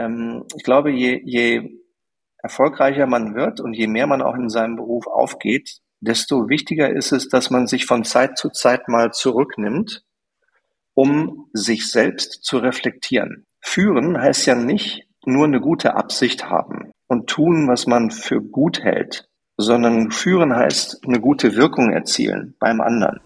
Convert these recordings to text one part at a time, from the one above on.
ähm, ich glaube, je, je erfolgreicher man wird und je mehr man auch in seinem Beruf aufgeht, desto wichtiger ist es, dass man sich von Zeit zu Zeit mal zurücknimmt, um sich selbst zu reflektieren. Führen heißt ja nicht nur eine gute Absicht haben und tun, was man für gut hält, sondern führen heißt eine gute Wirkung erzielen beim anderen.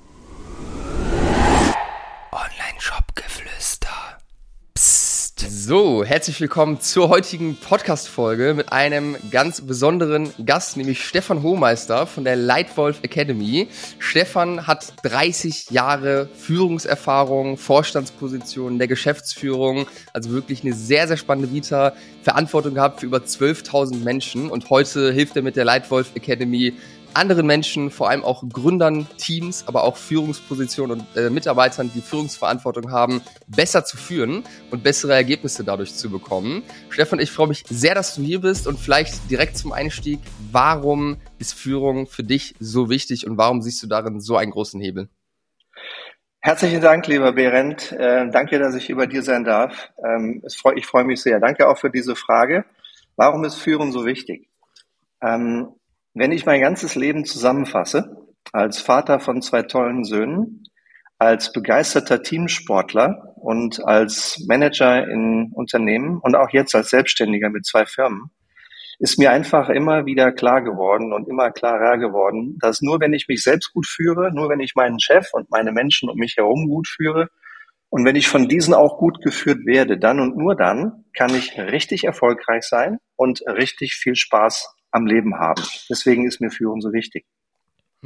So, herzlich willkommen zur heutigen Podcast-Folge mit einem ganz besonderen Gast, nämlich Stefan Hohmeister von der Lightwolf Academy. Stefan hat 30 Jahre Führungserfahrung, Vorstandspositionen der Geschäftsführung, also wirklich eine sehr, sehr spannende Vita, Verantwortung gehabt für über 12.000 Menschen und heute hilft er mit der Lightwolf Academy anderen Menschen, vor allem auch Gründern, Teams, aber auch Führungspositionen und äh, Mitarbeitern, die Führungsverantwortung haben, besser zu führen und bessere Ergebnisse dadurch zu bekommen. Stefan, ich freue mich sehr, dass du hier bist und vielleicht direkt zum Einstieg, warum ist Führung für dich so wichtig und warum siehst du darin so einen großen Hebel? Herzlichen Dank, lieber Berend. Äh, danke, dass ich über dir sein darf. Ähm, freu, ich freue mich sehr. Danke auch für diese Frage. Warum ist Führen so wichtig? Ähm, wenn ich mein ganzes Leben zusammenfasse, als Vater von zwei tollen Söhnen, als begeisterter Teamsportler und als Manager in Unternehmen und auch jetzt als Selbstständiger mit zwei Firmen, ist mir einfach immer wieder klar geworden und immer klarer geworden, dass nur wenn ich mich selbst gut führe, nur wenn ich meinen Chef und meine Menschen um mich herum gut führe und wenn ich von diesen auch gut geführt werde, dann und nur dann kann ich richtig erfolgreich sein und richtig viel Spaß am Leben haben. Deswegen ist mir Führung so wichtig.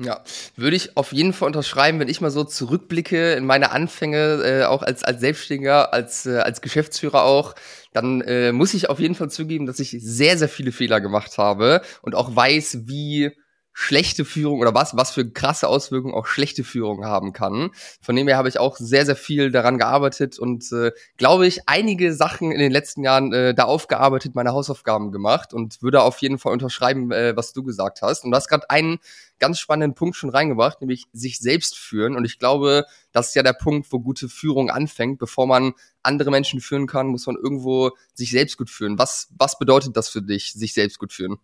Ja, würde ich auf jeden Fall unterschreiben, wenn ich mal so zurückblicke in meine Anfänge, äh, auch als, als Selbstständiger, als, äh, als Geschäftsführer auch, dann äh, muss ich auf jeden Fall zugeben, dass ich sehr, sehr viele Fehler gemacht habe und auch weiß, wie schlechte Führung oder was, was für krasse Auswirkungen auch schlechte Führung haben kann. Von dem her habe ich auch sehr, sehr viel daran gearbeitet und äh, glaube ich, einige Sachen in den letzten Jahren äh, da aufgearbeitet, meine Hausaufgaben gemacht und würde auf jeden Fall unterschreiben, äh, was du gesagt hast. Und du hast gerade einen ganz spannenden Punkt schon reingebracht, nämlich sich selbst führen. Und ich glaube, das ist ja der Punkt, wo gute Führung anfängt. Bevor man andere Menschen führen kann, muss man irgendwo sich selbst gut führen. Was, was bedeutet das für dich, sich selbst gut führen?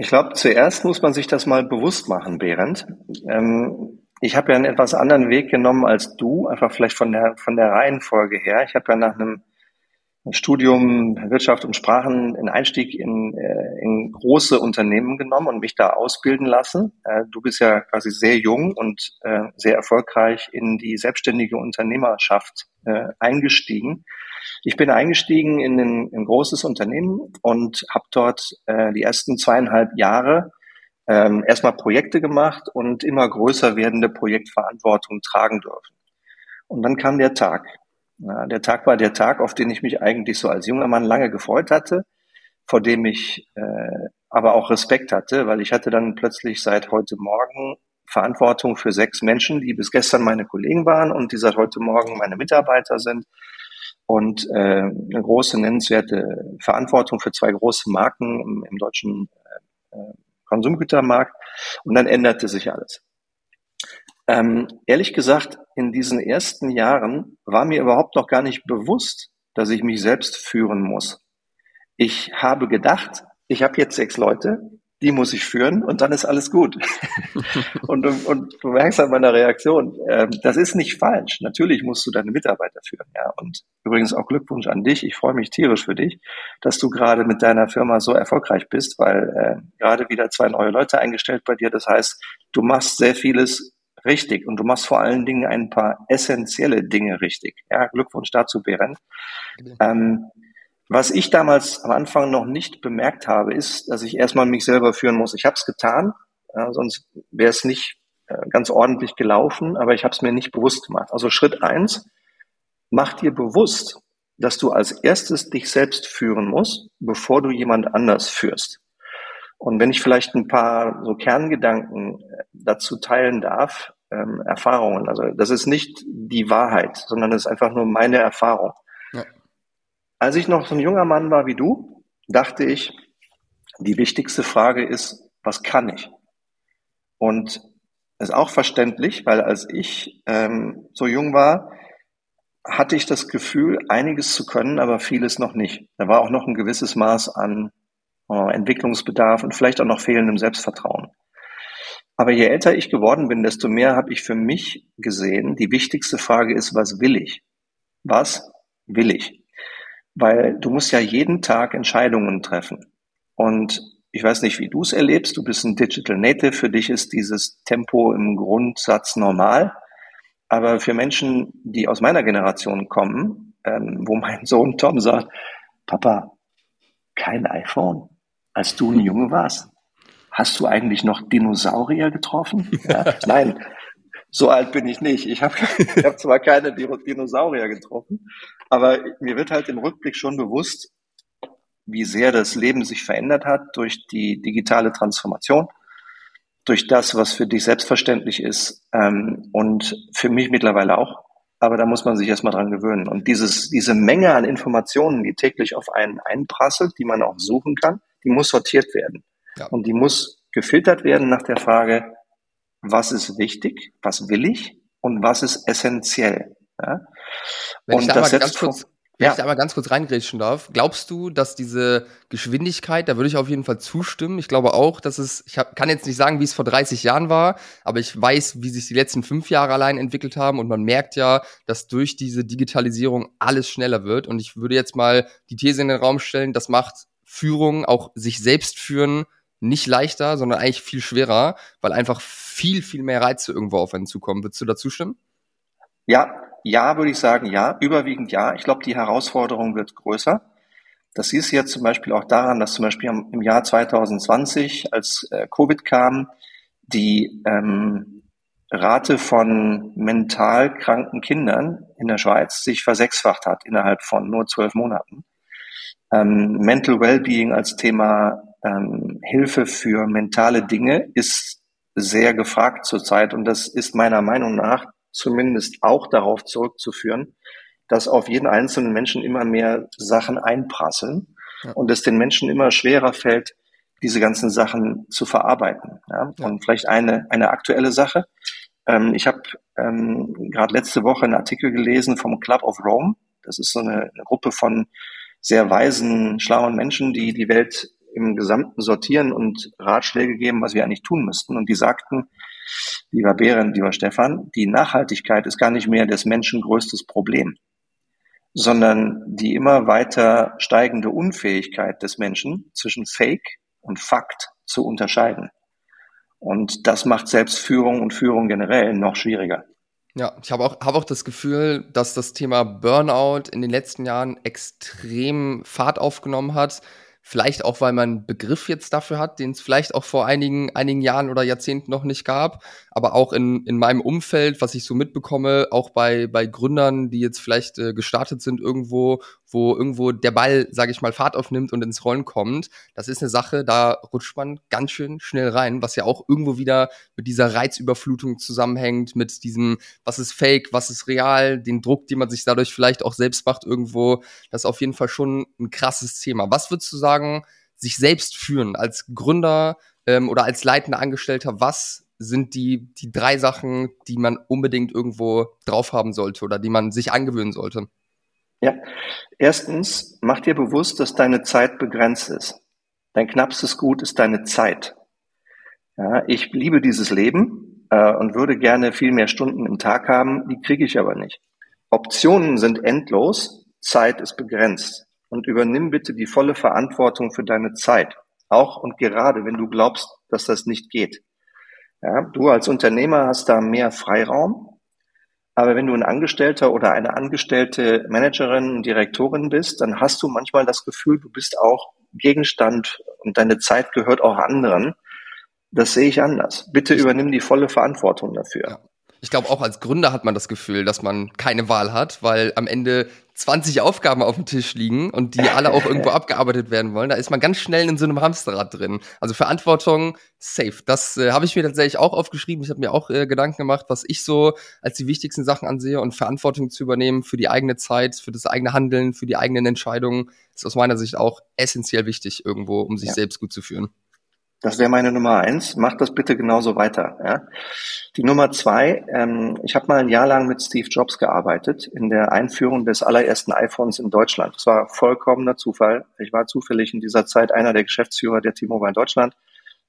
Ich glaube, zuerst muss man sich das mal bewusst machen, Behrend. Ähm, ich habe ja einen etwas anderen Weg genommen als du, einfach vielleicht von der, von der Reihenfolge her. Ich habe ja nach einem Studium Wirtschaft und Sprachen einen Einstieg in, äh, in große Unternehmen genommen und mich da ausbilden lassen. Äh, du bist ja quasi sehr jung und äh, sehr erfolgreich in die selbstständige Unternehmerschaft eingestiegen. Ich bin eingestiegen in ein, ein großes Unternehmen und habe dort die ersten zweieinhalb Jahre ähm, erstmal Projekte gemacht und immer größer werdende Projektverantwortung tragen dürfen. Und dann kam der Tag. Ja, der Tag war der Tag, auf den ich mich eigentlich so als junger Mann lange gefreut hatte, vor dem ich äh, aber auch Respekt hatte, weil ich hatte dann plötzlich seit heute Morgen Verantwortung für sechs Menschen, die bis gestern meine Kollegen waren und die seit heute Morgen meine Mitarbeiter sind und äh, eine große nennenswerte Verantwortung für zwei große Marken im, im deutschen äh, Konsumgütermarkt. Und dann änderte sich alles. Ähm, ehrlich gesagt, in diesen ersten Jahren war mir überhaupt noch gar nicht bewusst, dass ich mich selbst führen muss. Ich habe gedacht, ich habe jetzt sechs Leute, die muss ich führen und dann ist alles gut. und, und, und du merkst an meiner Reaktion, äh, das ist nicht falsch. Natürlich musst du deine Mitarbeiter führen. Ja. Und übrigens auch Glückwunsch an dich. Ich freue mich tierisch für dich, dass du gerade mit deiner Firma so erfolgreich bist, weil äh, gerade wieder zwei neue Leute eingestellt bei dir. Das heißt, du machst sehr vieles richtig und du machst vor allen Dingen ein paar essentielle Dinge richtig. Ja, Glückwunsch dazu, Berend. Ähm, was ich damals am Anfang noch nicht bemerkt habe, ist, dass ich erstmal mich selber führen muss. Ich habe es getan, ja, sonst wäre es nicht äh, ganz ordentlich gelaufen, aber ich habe es mir nicht bewusst gemacht. Also Schritt eins, mach dir bewusst, dass du als erstes dich selbst führen musst, bevor du jemand anders führst. Und wenn ich vielleicht ein paar so Kerngedanken äh, dazu teilen darf, ähm, Erfahrungen, also das ist nicht die Wahrheit, sondern es ist einfach nur meine Erfahrung. Ja. Als ich noch so ein junger Mann war wie du, dachte ich, die wichtigste Frage ist, was kann ich? Und ist auch verständlich, weil als ich ähm, so jung war, hatte ich das Gefühl, einiges zu können, aber vieles noch nicht. Da war auch noch ein gewisses Maß an äh, Entwicklungsbedarf und vielleicht auch noch fehlendem Selbstvertrauen. Aber je älter ich geworden bin, desto mehr habe ich für mich gesehen, die wichtigste Frage ist, was will ich? Was will ich? Weil du musst ja jeden Tag Entscheidungen treffen. Und ich weiß nicht, wie du es erlebst. Du bist ein Digital Native. Für dich ist dieses Tempo im Grundsatz normal. Aber für Menschen, die aus meiner Generation kommen, ähm, wo mein Sohn Tom sagt, Papa, kein iPhone, als du ein Junge warst. Hast du eigentlich noch Dinosaurier getroffen? Ja, nein, so alt bin ich nicht. Ich habe ich hab zwar keine Dinosaurier getroffen, aber mir wird halt im Rückblick schon bewusst, wie sehr das Leben sich verändert hat durch die digitale Transformation, durch das, was für dich selbstverständlich ist ähm, und für mich mittlerweile auch. Aber da muss man sich erstmal dran gewöhnen. Und dieses, diese Menge an Informationen, die täglich auf einen einprasselt, die man auch suchen kann, die muss sortiert werden. Ja. Und die muss gefiltert werden nach der Frage, was ist wichtig, was will ich und was ist essentiell. Ja? Wenn ich da kurz, wenn ja. ich da aber ganz kurz reingrätschen darf, glaubst du, dass diese Geschwindigkeit, da würde ich auf jeden Fall zustimmen. Ich glaube auch, dass es, ich hab, kann jetzt nicht sagen, wie es vor 30 Jahren war, aber ich weiß, wie sich die letzten fünf Jahre allein entwickelt haben und man merkt ja, dass durch diese Digitalisierung alles schneller wird. Und ich würde jetzt mal die These in den Raum stellen, das macht Führung, auch sich selbst führen, nicht leichter, sondern eigentlich viel schwerer, weil einfach viel, viel mehr Reize irgendwo auf einen zukommen. Würdest du dazu stimmen? Ja, ja, würde ich sagen, ja, überwiegend ja. Ich glaube, die Herausforderung wird größer. Das siehst du jetzt zum Beispiel auch daran, dass zum Beispiel im Jahr 2020, als äh, Covid kam, die ähm, Rate von mental kranken Kindern in der Schweiz sich versechsfacht hat innerhalb von nur zwölf Monaten. Ähm, Mental Wellbeing als Thema ähm, Hilfe für mentale Dinge ist sehr gefragt zurzeit und das ist meiner Meinung nach zumindest auch darauf zurückzuführen, dass auf jeden einzelnen Menschen immer mehr Sachen einprasseln ja. und es den Menschen immer schwerer fällt, diese ganzen Sachen zu verarbeiten. Ja? ja. Und vielleicht eine, eine aktuelle Sache. Ähm, ich habe ähm, gerade letzte Woche einen Artikel gelesen vom Club of Rome. Das ist so eine, eine Gruppe von sehr weisen, schlauen Menschen, die die Welt im Gesamten sortieren und Ratschläge geben, was wir eigentlich tun müssten. Und die sagten, lieber Behrend, lieber Stefan, die Nachhaltigkeit ist gar nicht mehr des Menschen größtes Problem, sondern die immer weiter steigende Unfähigkeit des Menschen zwischen Fake und Fakt zu unterscheiden. Und das macht selbst Führung und Führung generell noch schwieriger. Ja, ich habe auch, hab auch das Gefühl, dass das Thema Burnout in den letzten Jahren extrem Fahrt aufgenommen hat. Vielleicht auch, weil man einen Begriff jetzt dafür hat, den es vielleicht auch vor einigen, einigen Jahren oder Jahrzehnten noch nicht gab. Aber auch in, in meinem Umfeld, was ich so mitbekomme, auch bei, bei Gründern, die jetzt vielleicht äh, gestartet sind irgendwo wo irgendwo der Ball, sage ich mal, Fahrt aufnimmt und ins Rollen kommt. Das ist eine Sache, da rutscht man ganz schön schnell rein, was ja auch irgendwo wieder mit dieser Reizüberflutung zusammenhängt, mit diesem, was ist fake, was ist real, den Druck, den man sich dadurch vielleicht auch selbst macht irgendwo. Das ist auf jeden Fall schon ein krasses Thema. Was würdest du sagen, sich selbst führen als Gründer ähm, oder als leitender Angestellter, was sind die, die drei Sachen, die man unbedingt irgendwo drauf haben sollte oder die man sich angewöhnen sollte? Ja, erstens, mach dir bewusst, dass deine Zeit begrenzt ist. Dein knappstes Gut ist deine Zeit. Ja, ich liebe dieses Leben äh, und würde gerne viel mehr Stunden im Tag haben, die kriege ich aber nicht. Optionen sind endlos, Zeit ist begrenzt. Und übernimm bitte die volle Verantwortung für deine Zeit. Auch und gerade, wenn du glaubst, dass das nicht geht. Ja, du als Unternehmer hast da mehr Freiraum, aber wenn du ein Angestellter oder eine angestellte Managerin, Direktorin bist, dann hast du manchmal das Gefühl, du bist auch Gegenstand und deine Zeit gehört auch anderen. Das sehe ich anders. Bitte übernimm die volle Verantwortung dafür. Ja. Ich glaube, auch als Gründer hat man das Gefühl, dass man keine Wahl hat, weil am Ende 20 Aufgaben auf dem Tisch liegen und die alle auch irgendwo abgearbeitet werden wollen. Da ist man ganz schnell in so einem Hamsterrad drin. Also Verantwortung, safe. Das äh, habe ich mir tatsächlich auch aufgeschrieben. Ich habe mir auch äh, Gedanken gemacht, was ich so als die wichtigsten Sachen ansehe und Verantwortung zu übernehmen für die eigene Zeit, für das eigene Handeln, für die eigenen Entscheidungen, ist aus meiner Sicht auch essentiell wichtig irgendwo, um sich ja. selbst gut zu führen. Das wäre meine Nummer eins. Mach das bitte genauso weiter. Ja? Die Nummer zwei, ähm, ich habe mal ein Jahr lang mit Steve Jobs gearbeitet in der Einführung des allerersten iPhones in Deutschland. Das war vollkommener Zufall. Ich war zufällig in dieser Zeit einer der Geschäftsführer der T-Mobile Deutschland.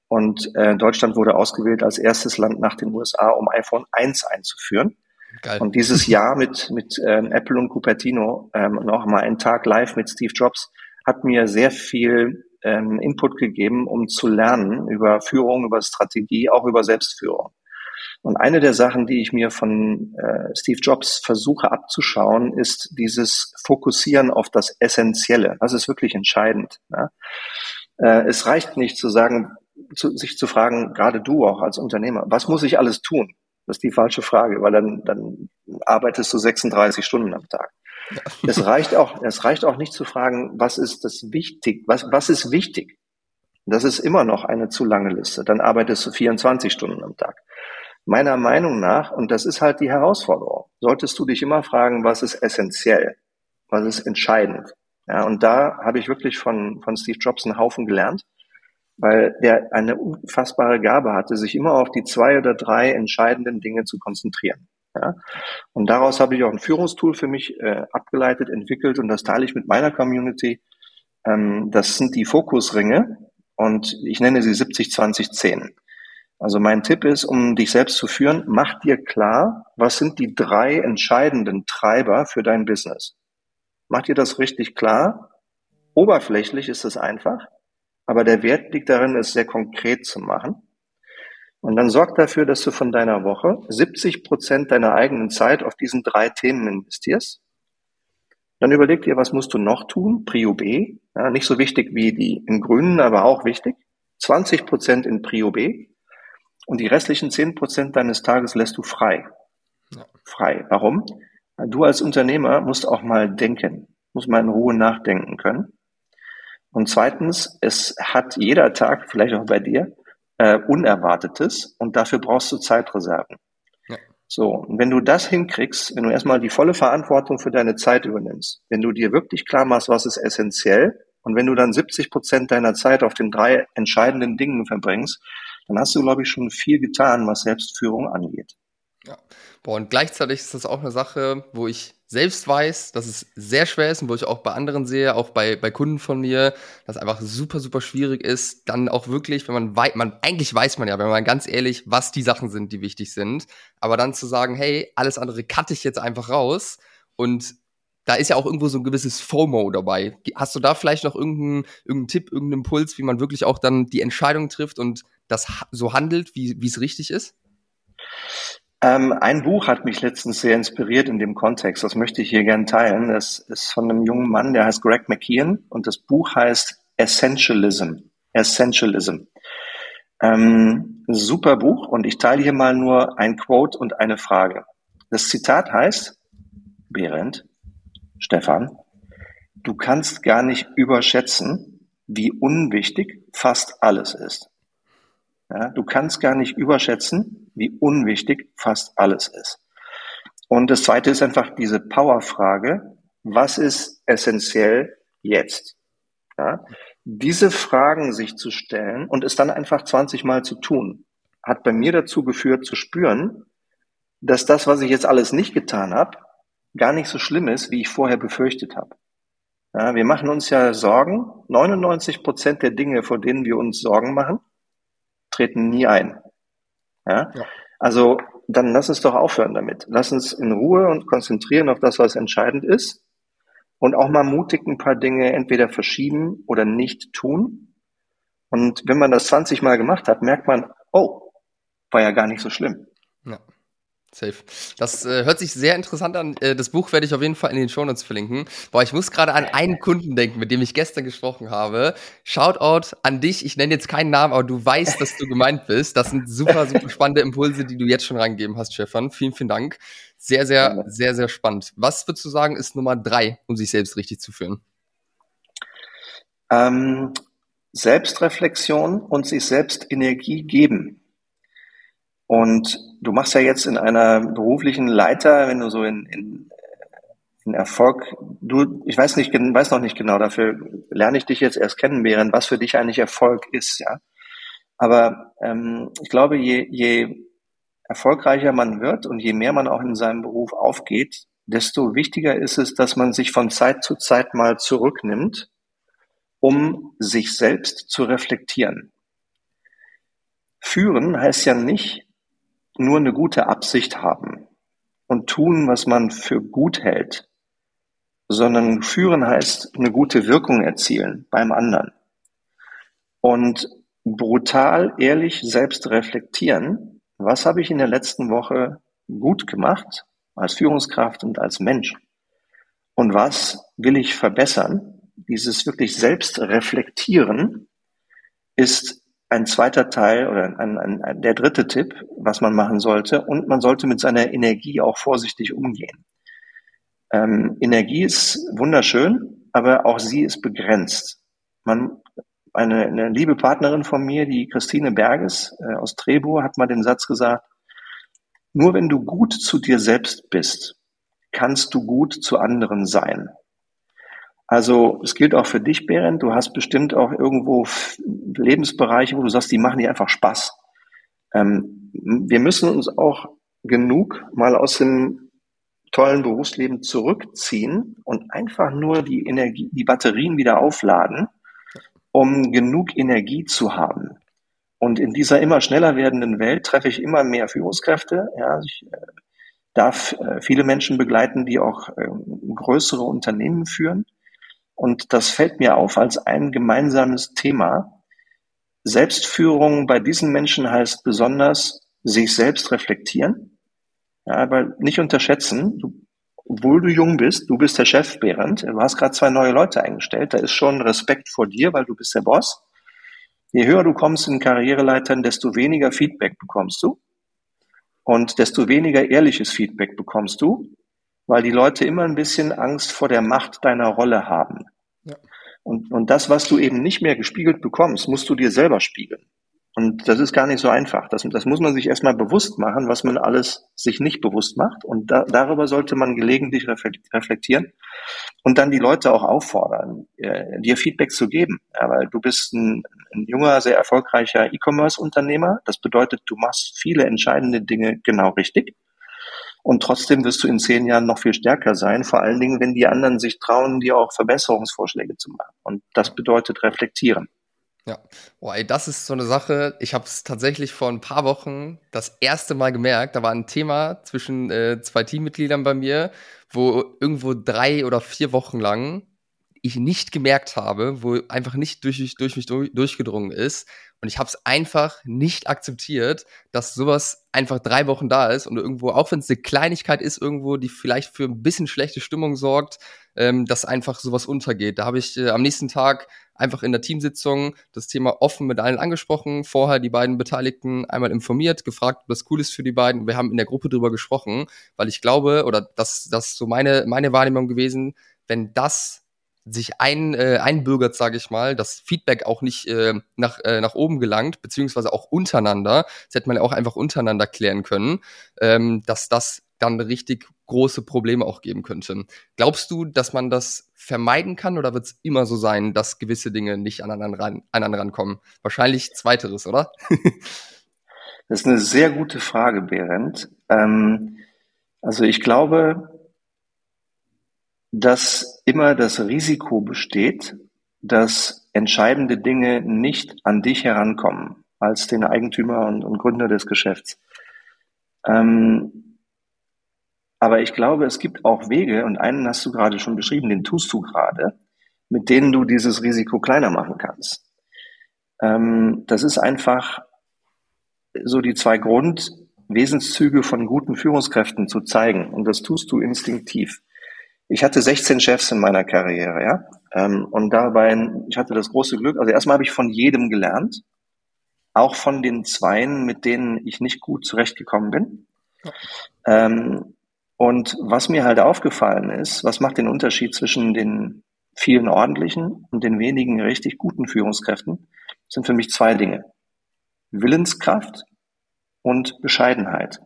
Und äh, Deutschland wurde ausgewählt als erstes Land nach den USA, um iPhone 1 einzuführen. Geil. Und dieses Jahr mit, mit ähm, Apple und Cupertino, ähm, noch mal einen Tag live mit Steve Jobs, hat mir sehr viel ähm, Input gegeben, um zu lernen über Führung, über Strategie, auch über Selbstführung. Und eine der Sachen, die ich mir von äh, Steve Jobs versuche abzuschauen, ist dieses Fokussieren auf das Essentielle. Das ist wirklich entscheidend. Ja? Äh, es reicht nicht zu sagen, zu, sich zu fragen, gerade du auch als Unternehmer, was muss ich alles tun? Das ist die falsche Frage, weil dann, dann arbeitest du 36 Stunden am Tag. Es reicht auch, es reicht auch nicht zu fragen, was ist das wichtig, was, was ist wichtig? Das ist immer noch eine zu lange Liste. Dann arbeitest du 24 Stunden am Tag. Meiner Meinung nach, und das ist halt die Herausforderung, solltest du dich immer fragen, was ist essentiell? Was ist entscheidend? Ja, und da habe ich wirklich von, von Steve Jobs einen Haufen gelernt weil der eine unfassbare Gabe hatte, sich immer auf die zwei oder drei entscheidenden Dinge zu konzentrieren. Ja? Und daraus habe ich auch ein Führungstool für mich äh, abgeleitet, entwickelt und das teile ich mit meiner Community. Ähm, das sind die Fokusringe und ich nenne sie 70-20-10. Also mein Tipp ist, um dich selbst zu führen, mach dir klar, was sind die drei entscheidenden Treiber für dein Business. Mach dir das richtig klar. Oberflächlich ist es einfach. Aber der Wert liegt darin, es sehr konkret zu machen. Und dann sorg dafür, dass du von deiner Woche 70 Prozent deiner eigenen Zeit auf diesen drei Themen investierst. Dann überleg dir, was musst du noch tun? Prio B. Ja, nicht so wichtig wie die im Grünen, aber auch wichtig. 20 Prozent in Prio B. Und die restlichen 10 Prozent deines Tages lässt du frei. Ja. Frei. Warum? Du als Unternehmer musst auch mal denken, musst mal in Ruhe nachdenken können. Und zweitens, es hat jeder Tag, vielleicht auch bei dir, äh, Unerwartetes und dafür brauchst du Zeitreserven. Ja. So, und wenn du das hinkriegst, wenn du erstmal die volle Verantwortung für deine Zeit übernimmst, wenn du dir wirklich klar machst, was ist essentiell, und wenn du dann 70 Prozent deiner Zeit auf den drei entscheidenden Dingen verbringst, dann hast du, glaube ich, schon viel getan, was Selbstführung angeht. Ja. Boah, und gleichzeitig ist das auch eine Sache, wo ich selbst weiß, dass es sehr schwer ist und wo ich auch bei anderen sehe, auch bei, bei Kunden von mir, dass einfach super, super schwierig ist, dann auch wirklich, wenn man weiß, man, eigentlich weiß man ja, wenn man ganz ehrlich, was die Sachen sind, die wichtig sind, aber dann zu sagen, hey, alles andere cutte ich jetzt einfach raus und da ist ja auch irgendwo so ein gewisses FOMO dabei. Hast du da vielleicht noch irgendeinen, irgendeinen Tipp, irgendeinen Impuls, wie man wirklich auch dann die Entscheidung trifft und das so handelt, wie es richtig ist? Ähm, ein Buch hat mich letztens sehr inspiriert in dem Kontext. Das möchte ich hier gerne teilen. Das ist von einem jungen Mann, der heißt Greg McKeon und das Buch heißt Essentialism. Essentialism. Ähm, super Buch und ich teile hier mal nur ein Quote und eine Frage. Das Zitat heißt, Behrendt, Stefan, du kannst gar nicht überschätzen, wie unwichtig fast alles ist. Ja, du kannst gar nicht überschätzen, wie unwichtig fast alles ist. Und das zweite ist einfach diese Powerfrage. Was ist essentiell jetzt? Ja, diese Fragen sich zu stellen und es dann einfach 20 Mal zu tun, hat bei mir dazu geführt zu spüren, dass das, was ich jetzt alles nicht getan habe, gar nicht so schlimm ist, wie ich vorher befürchtet habe. Ja, wir machen uns ja Sorgen. 99 Prozent der Dinge, vor denen wir uns Sorgen machen, treten nie ein. Ja? ja? Also dann lass uns doch aufhören damit. Lass uns in Ruhe und konzentrieren auf das, was entscheidend ist und auch mal mutig ein paar Dinge entweder verschieben oder nicht tun. Und wenn man das 20 Mal gemacht hat, merkt man, oh, war ja gar nicht so schlimm. Safe. Das äh, hört sich sehr interessant an. Äh, das Buch werde ich auf jeden Fall in den Shownotes verlinken. Boah, ich muss gerade an einen Kunden denken, mit dem ich gestern gesprochen habe. Shoutout an dich. Ich nenne jetzt keinen Namen, aber du weißt, dass du gemeint bist. Das sind super, super spannende Impulse, die du jetzt schon reingegeben hast, Stefan. Vielen, vielen Dank. Sehr, sehr, sehr, sehr spannend. Was würdest du sagen, ist Nummer drei, um sich selbst richtig zu führen? Ähm, Selbstreflexion und sich selbst Energie geben. Und du machst ja jetzt in einer beruflichen Leiter, wenn du so in, in, in Erfolg, du, ich weiß nicht, weiß noch nicht genau, dafür lerne ich dich jetzt erst kennen, Bären, was für dich eigentlich Erfolg ist, ja. Aber ähm, ich glaube, je, je erfolgreicher man wird und je mehr man auch in seinem Beruf aufgeht, desto wichtiger ist es, dass man sich von Zeit zu Zeit mal zurücknimmt, um sich selbst zu reflektieren. Führen heißt ja nicht nur eine gute Absicht haben und tun, was man für gut hält, sondern führen heißt eine gute Wirkung erzielen beim anderen. Und brutal ehrlich selbst reflektieren, was habe ich in der letzten Woche gut gemacht als Führungskraft und als Mensch? Und was will ich verbessern? Dieses wirklich selbst reflektieren ist ein zweiter Teil oder ein, ein, ein, der dritte Tipp, was man machen sollte. Und man sollte mit seiner Energie auch vorsichtig umgehen. Ähm, Energie ist wunderschön, aber auch sie ist begrenzt. Man, eine, eine liebe Partnerin von mir, die Christine Berges äh, aus Trebur, hat mal den Satz gesagt, nur wenn du gut zu dir selbst bist, kannst du gut zu anderen sein. Also es gilt auch für dich, Berend. Du hast bestimmt auch irgendwo Lebensbereiche, wo du sagst, die machen dir einfach Spaß. Ähm, wir müssen uns auch genug mal aus dem tollen Berufsleben zurückziehen und einfach nur die Energie, die Batterien wieder aufladen, um genug Energie zu haben. Und in dieser immer schneller werdenden Welt treffe ich immer mehr Führungskräfte. Ja, ich äh, darf äh, viele Menschen begleiten, die auch äh, größere Unternehmen führen. Und das fällt mir auf als ein gemeinsames Thema. Selbstführung bei diesen Menschen heißt besonders sich selbst reflektieren, ja, aber nicht unterschätzen. Du, obwohl du jung bist, du bist der Chef, Berend, du hast gerade zwei neue Leute eingestellt, da ist schon Respekt vor dir, weil du bist der Boss. Je höher du kommst in Karriereleitern, desto weniger Feedback bekommst du und desto weniger ehrliches Feedback bekommst du weil die Leute immer ein bisschen Angst vor der Macht deiner Rolle haben. Ja. Und, und das, was du eben nicht mehr gespiegelt bekommst, musst du dir selber spiegeln. Und das ist gar nicht so einfach. Das, das muss man sich erstmal bewusst machen, was man alles sich nicht bewusst macht. Und da, darüber sollte man gelegentlich reflektieren und dann die Leute auch auffordern, äh, dir Feedback zu geben. Ja, weil du bist ein, ein junger, sehr erfolgreicher E-Commerce-Unternehmer. Das bedeutet, du machst viele entscheidende Dinge genau richtig. Und trotzdem wirst du in zehn Jahren noch viel stärker sein, vor allen Dingen, wenn die anderen sich trauen, dir auch Verbesserungsvorschläge zu machen. Und das bedeutet reflektieren. Ja, boah, ey, das ist so eine Sache. Ich habe es tatsächlich vor ein paar Wochen das erste Mal gemerkt. Da war ein Thema zwischen äh, zwei Teammitgliedern bei mir, wo irgendwo drei oder vier Wochen lang ich nicht gemerkt habe, wo einfach nicht durch, durch mich durch, durchgedrungen ist. Und ich habe es einfach nicht akzeptiert, dass sowas einfach drei Wochen da ist und irgendwo, auch wenn es eine Kleinigkeit ist, irgendwo, die vielleicht für ein bisschen schlechte Stimmung sorgt, ähm, dass einfach sowas untergeht. Da habe ich äh, am nächsten Tag einfach in der Teamsitzung das Thema offen mit allen angesprochen, vorher die beiden Beteiligten einmal informiert, gefragt, ob das cool ist für die beiden. Wir haben in der Gruppe drüber gesprochen, weil ich glaube, oder das, das ist so meine, meine Wahrnehmung gewesen, wenn das sich ein, äh, einbürgert, sage ich mal, dass Feedback auch nicht äh, nach, äh, nach oben gelangt, beziehungsweise auch untereinander, das hätte man ja auch einfach untereinander klären können, ähm, dass das dann richtig große Probleme auch geben könnte. Glaubst du, dass man das vermeiden kann oder wird es immer so sein, dass gewisse Dinge nicht an anderen, ran, an anderen rankommen? Wahrscheinlich zweiteres, oder? das ist eine sehr gute Frage, Berend. Ähm, also ich glaube, dass immer das Risiko besteht, dass entscheidende Dinge nicht an dich herankommen als den Eigentümer und, und Gründer des Geschäfts. Ähm, aber ich glaube, es gibt auch Wege, und einen hast du gerade schon beschrieben, den tust du gerade, mit denen du dieses Risiko kleiner machen kannst. Ähm, das ist einfach so die zwei Grundwesenszüge von guten Führungskräften zu zeigen. Und das tust du instinktiv. Ich hatte 16 Chefs in meiner Karriere, ja. Ähm, und dabei, ich hatte das große Glück, also erstmal habe ich von jedem gelernt, auch von den Zweien, mit denen ich nicht gut zurechtgekommen bin. Ähm, und was mir halt aufgefallen ist, was macht den Unterschied zwischen den vielen ordentlichen und den wenigen richtig guten Führungskräften, sind für mich zwei Dinge. Willenskraft und Bescheidenheit.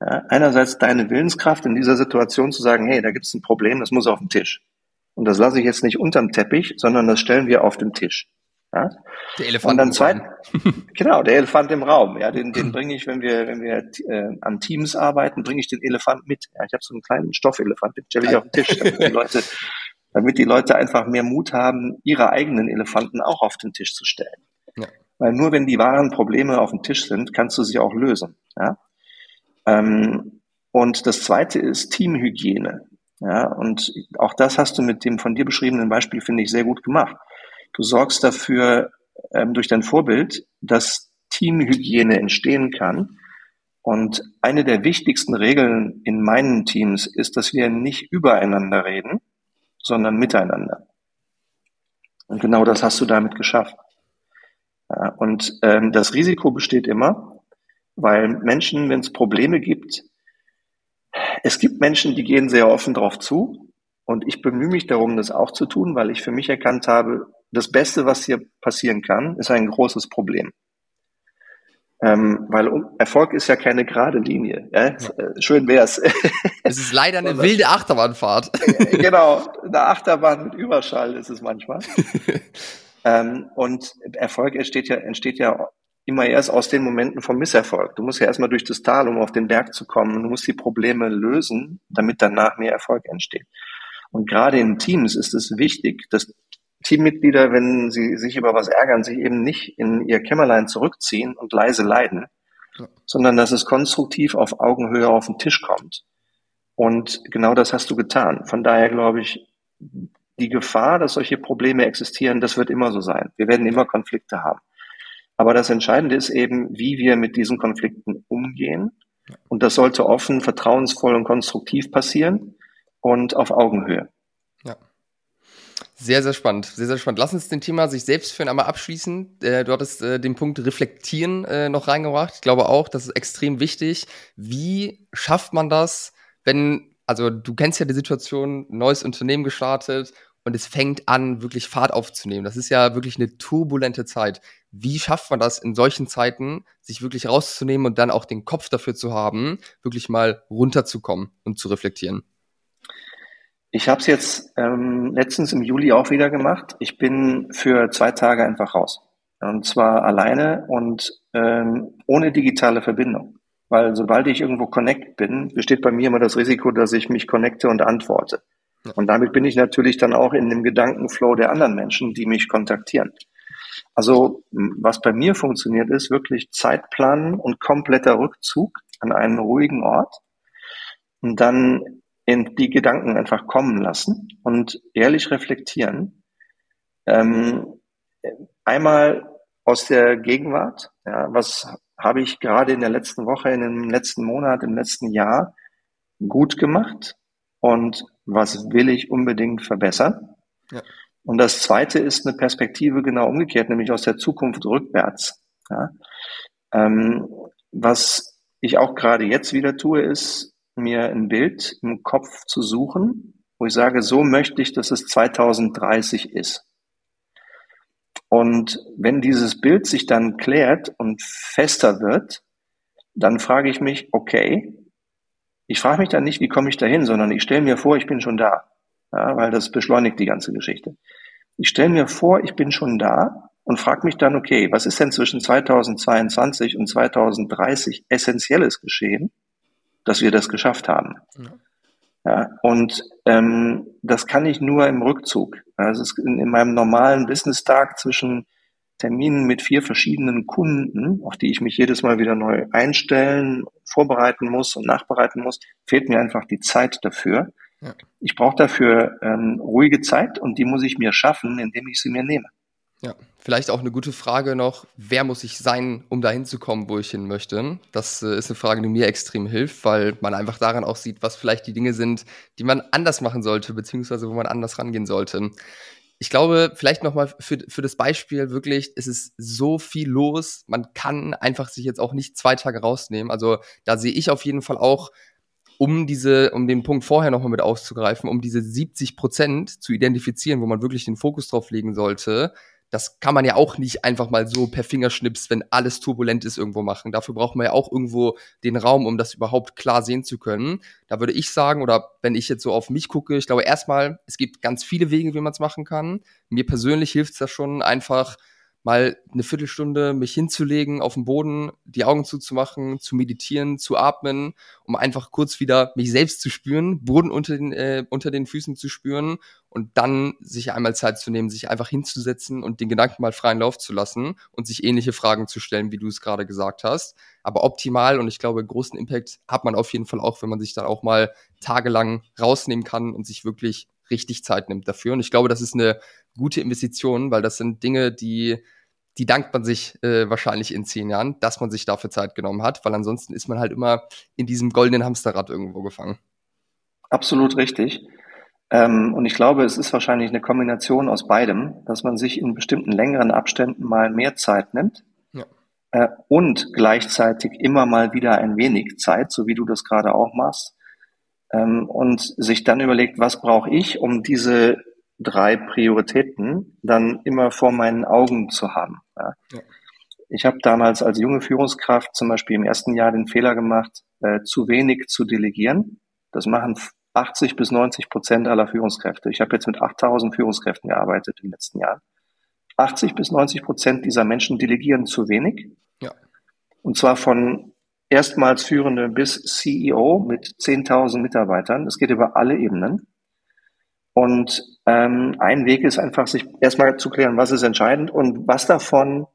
Ja, einerseits deine Willenskraft in dieser Situation zu sagen, hey, da gibt es ein Problem, das muss auf den Tisch. Und das lasse ich jetzt nicht unterm Teppich, sondern das stellen wir auf den Tisch. Ja? Der Elefant und dann zweit, genau, der Elefant im Raum. Ja, den, den bringe ich, wenn wir, wenn wir äh, an Teams arbeiten, bringe ich den Elefant mit. Ja, ich habe so einen kleinen Stoffelefant, den stelle ich auf den Tisch, damit die Leute, damit die Leute einfach mehr Mut haben, ihre eigenen Elefanten auch auf den Tisch zu stellen. Ja. Weil nur wenn die wahren Probleme auf dem Tisch sind, kannst du sie auch lösen. Ja? Ähm, und das zweite ist Teamhygiene. Ja, und auch das hast du mit dem von dir beschriebenen Beispiel, finde ich, sehr gut gemacht. Du sorgst dafür ähm, durch dein Vorbild, dass Teamhygiene entstehen kann. Und eine der wichtigsten Regeln in meinen Teams ist, dass wir nicht übereinander reden, sondern miteinander. Und genau das hast du damit geschafft. Ja, und ähm, das Risiko besteht immer, weil Menschen, wenn es Probleme gibt, es gibt Menschen, die gehen sehr offen drauf zu. Und ich bemühe mich darum, das auch zu tun, weil ich für mich erkannt habe, das Beste, was hier passieren kann, ist ein großes Problem. Ähm, weil Erfolg ist ja keine gerade Linie. Ja? ja. Äh, schön wär's. Es ist leider eine wilde Achterbahnfahrt. genau, eine Achterbahn mit Überschall ist es manchmal. ähm, und Erfolg entsteht ja, entsteht ja immer erst aus den Momenten vom Misserfolg. Du musst ja erstmal durch das Tal, um auf den Berg zu kommen. Du musst die Probleme lösen, damit danach mehr Erfolg entsteht. Und gerade in Teams ist es wichtig, dass Teammitglieder, wenn sie sich über was ärgern, sich eben nicht in ihr Kämmerlein zurückziehen und leise leiden, ja. sondern dass es konstruktiv auf Augenhöhe auf den Tisch kommt. Und genau das hast du getan. Von daher glaube ich, die Gefahr, dass solche Probleme existieren, das wird immer so sein. Wir werden immer Konflikte haben. Aber das Entscheidende ist eben, wie wir mit diesen Konflikten umgehen. Und das sollte offen, vertrauensvoll und konstruktiv passieren und auf Augenhöhe. Ja. Sehr, sehr spannend. Sehr, sehr spannend. Lass uns den Thema sich selbst führen einmal abschließen. Äh, du hattest äh, den Punkt Reflektieren äh, noch reingebracht. Ich glaube auch, das ist extrem wichtig. Wie schafft man das, wenn, also du kennst ja die Situation, neues Unternehmen gestartet und es fängt an, wirklich Fahrt aufzunehmen. Das ist ja wirklich eine turbulente Zeit. Wie schafft man das in solchen Zeiten, sich wirklich rauszunehmen und dann auch den Kopf dafür zu haben, wirklich mal runterzukommen und zu reflektieren? Ich habe es jetzt ähm, letztens im Juli auch wieder gemacht. Ich bin für zwei Tage einfach raus. Und zwar alleine und ähm, ohne digitale Verbindung. Weil sobald ich irgendwo connect bin, besteht bei mir immer das Risiko, dass ich mich connecte und antworte. Und damit bin ich natürlich dann auch in dem Gedankenflow der anderen Menschen, die mich kontaktieren. Also was bei mir funktioniert, ist wirklich Zeitplanen und kompletter Rückzug an einen ruhigen Ort und dann in die Gedanken einfach kommen lassen und ehrlich reflektieren. Ähm, einmal aus der Gegenwart, ja, was habe ich gerade in der letzten Woche, in dem letzten Monat, im letzten Jahr gut gemacht und was will ich unbedingt verbessern. Ja. Und das zweite ist eine Perspektive genau umgekehrt, nämlich aus der Zukunft rückwärts. Ja. Ähm, was ich auch gerade jetzt wieder tue, ist, mir ein Bild im Kopf zu suchen, wo ich sage, so möchte ich, dass es 2030 ist. Und wenn dieses Bild sich dann klärt und fester wird, dann frage ich mich, okay, ich frage mich dann nicht, wie komme ich da hin, sondern ich stelle mir vor, ich bin schon da, ja, weil das beschleunigt die ganze Geschichte. Ich stelle mir vor, ich bin schon da und frage mich dann, okay, was ist denn zwischen 2022 und 2030 essentielles geschehen? dass wir das geschafft haben. Ja. Ja, und ähm, das kann ich nur im Rückzug. Also es in, in meinem normalen Business-Tag zwischen Terminen mit vier verschiedenen Kunden, auf die ich mich jedes Mal wieder neu einstellen, vorbereiten muss und nachbereiten muss, fehlt mir einfach die Zeit dafür. Ja. Ich brauche dafür ähm, ruhige Zeit und die muss ich mir schaffen, indem ich sie mir nehme. Ja, vielleicht auch eine gute Frage noch, wer muss ich sein, um dahin zu kommen, wo ich hin möchte? Das äh, ist eine Frage, die mir extrem hilft, weil man einfach daran auch sieht, was vielleicht die Dinge sind, die man anders machen sollte, beziehungsweise wo man anders rangehen sollte. Ich glaube, vielleicht nochmal für, für das Beispiel wirklich, es ist so viel los, man kann einfach sich jetzt auch nicht zwei Tage rausnehmen. Also da sehe ich auf jeden Fall auch um diese, um den Punkt vorher nochmal mit aufzugreifen, um diese 70 Prozent zu identifizieren, wo man wirklich den Fokus drauf legen sollte, das kann man ja auch nicht einfach mal so per Fingerschnips, wenn alles turbulent ist, irgendwo machen. Dafür braucht man ja auch irgendwo den Raum, um das überhaupt klar sehen zu können. Da würde ich sagen, oder wenn ich jetzt so auf mich gucke, ich glaube erstmal, es gibt ganz viele Wege, wie man es machen kann. Mir persönlich hilft es da schon einfach, mal eine Viertelstunde mich hinzulegen auf dem Boden, die Augen zuzumachen, zu meditieren, zu atmen, um einfach kurz wieder mich selbst zu spüren, Boden unter den, äh, unter den Füßen zu spüren und dann sich einmal Zeit zu nehmen, sich einfach hinzusetzen und den Gedanken mal freien Lauf zu lassen und sich ähnliche Fragen zu stellen, wie du es gerade gesagt hast. Aber optimal und ich glaube, großen Impact hat man auf jeden Fall auch, wenn man sich dann auch mal tagelang rausnehmen kann und sich wirklich richtig Zeit nimmt dafür. Und ich glaube, das ist eine gute Investition, weil das sind Dinge, die die dankt man sich äh, wahrscheinlich in zehn Jahren, dass man sich dafür Zeit genommen hat, weil ansonsten ist man halt immer in diesem goldenen Hamsterrad irgendwo gefangen. Absolut richtig. Ähm, und ich glaube, es ist wahrscheinlich eine Kombination aus beidem, dass man sich in bestimmten längeren Abständen mal mehr Zeit nimmt ja. äh, und gleichzeitig immer mal wieder ein wenig Zeit, so wie du das gerade auch machst, ähm, und sich dann überlegt, was brauche ich, um diese drei Prioritäten dann immer vor meinen Augen zu haben. Ja. Ja. Ich habe damals als junge Führungskraft zum Beispiel im ersten Jahr den Fehler gemacht, äh, zu wenig zu delegieren. Das machen 80 bis 90 Prozent aller Führungskräfte. Ich habe jetzt mit 8000 Führungskräften gearbeitet im letzten Jahr. 80 bis 90 Prozent dieser Menschen delegieren zu wenig. Ja. Und zwar von erstmals Führende bis CEO mit 10.000 Mitarbeitern. Das geht über alle Ebenen. Und ähm, ein Weg ist einfach, sich erstmal zu klären, was ist entscheidend und was davon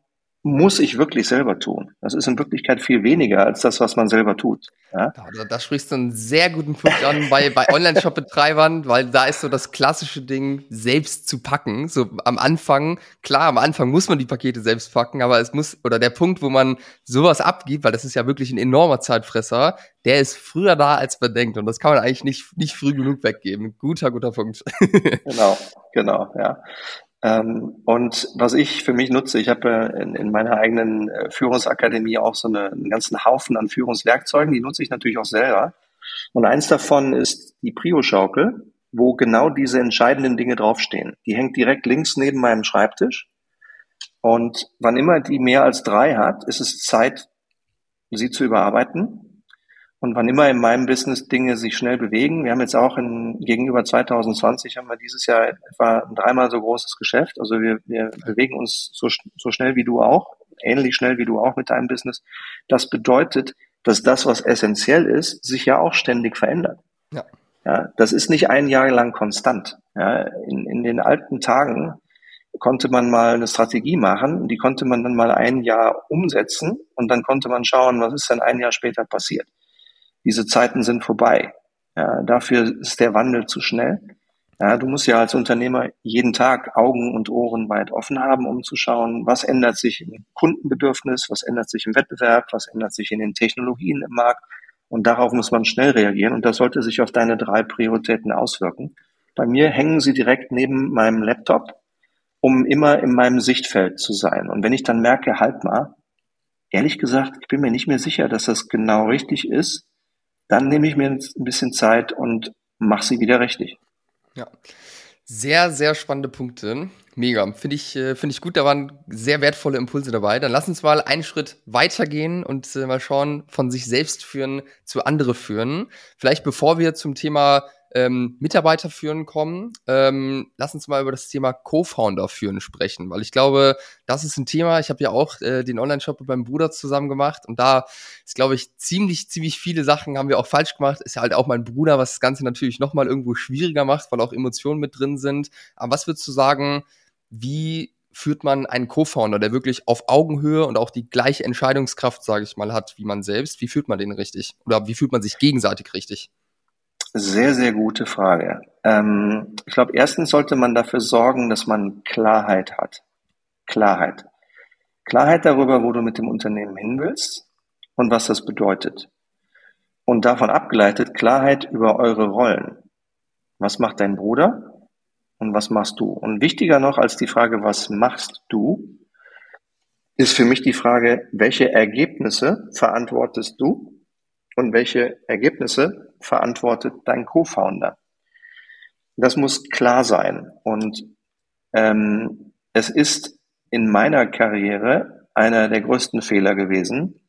muss ich wirklich selber tun. Das ist in Wirklichkeit viel weniger als das, was man selber tut. Ja? Da, da sprichst du einen sehr guten Punkt an bei, bei Online-Shop-Betreibern, weil da ist so das klassische Ding, selbst zu packen. So am Anfang, klar, am Anfang muss man die Pakete selbst packen, aber es muss, oder der Punkt, wo man sowas abgibt, weil das ist ja wirklich ein enormer Zeitfresser, der ist früher da, als man denkt. Und das kann man eigentlich nicht, nicht früh genug weggeben. Guter, guter Punkt. genau, genau, ja. Ähm, und was ich für mich nutze, ich habe in, in meiner eigenen äh, Führungsakademie auch so eine, einen ganzen Haufen an Führungswerkzeugen, die nutze ich natürlich auch selber. Und eins davon ist die Prio-Schaukel, wo genau diese entscheidenden Dinge draufstehen. Die hängt direkt links neben meinem Schreibtisch. Und wann immer die mehr als drei hat, ist es Zeit, sie zu überarbeiten und wann immer in meinem Business Dinge sich schnell bewegen, wir haben jetzt auch in, gegenüber 2020 haben wir dieses Jahr etwa ein dreimal so großes Geschäft. Also wir, wir bewegen uns so, so schnell wie du auch, ähnlich schnell wie du auch mit deinem Business. Das bedeutet, dass das, was essentiell ist, sich ja auch ständig verändert. Ja. Ja, das ist nicht ein Jahr lang konstant. Ja, in, in den alten Tagen konnte man mal eine Strategie machen, die konnte man dann mal ein Jahr umsetzen und dann konnte man schauen, was ist denn ein Jahr später passiert. Diese Zeiten sind vorbei. Ja, dafür ist der Wandel zu schnell. Ja, du musst ja als Unternehmer jeden Tag Augen und Ohren weit offen haben, um zu schauen, was ändert sich im Kundenbedürfnis, was ändert sich im Wettbewerb, was ändert sich in den Technologien im Markt. Und darauf muss man schnell reagieren. Und das sollte sich auf deine drei Prioritäten auswirken. Bei mir hängen sie direkt neben meinem Laptop, um immer in meinem Sichtfeld zu sein. Und wenn ich dann merke, halt mal, ehrlich gesagt, ich bin mir nicht mehr sicher, dass das genau richtig ist, dann nehme ich mir ein bisschen Zeit und mache sie wieder richtig. Ja. Sehr, sehr spannende Punkte. Mega. Finde ich, äh, finde ich gut. Da waren sehr wertvolle Impulse dabei. Dann lass uns mal einen Schritt weitergehen und äh, mal schauen, von sich selbst führen zu andere führen. Vielleicht bevor wir zum Thema ähm, Mitarbeiter führen kommen, ähm, lass uns mal über das Thema Co-Founder führen sprechen, weil ich glaube, das ist ein Thema. Ich habe ja auch äh, den Online-Shop mit meinem Bruder zusammen gemacht und da ist, glaube ich, ziemlich, ziemlich viele Sachen haben wir auch falsch gemacht. Ist ja halt auch mein Bruder, was das Ganze natürlich nochmal irgendwo schwieriger macht, weil auch Emotionen mit drin sind. Aber was würdest du sagen, wie führt man einen Co-Founder, der wirklich auf Augenhöhe und auch die gleiche Entscheidungskraft, sage ich mal, hat wie man selbst? Wie führt man den richtig? Oder wie fühlt man sich gegenseitig richtig? Sehr, sehr gute Frage. Ähm, ich glaube, erstens sollte man dafür sorgen, dass man Klarheit hat. Klarheit. Klarheit darüber, wo du mit dem Unternehmen hin willst und was das bedeutet. Und davon abgeleitet Klarheit über eure Rollen. Was macht dein Bruder und was machst du? Und wichtiger noch als die Frage, was machst du, ist für mich die Frage, welche Ergebnisse verantwortest du und welche Ergebnisse verantwortet dein Co-Founder. Das muss klar sein. Und ähm, es ist in meiner Karriere einer der größten Fehler gewesen.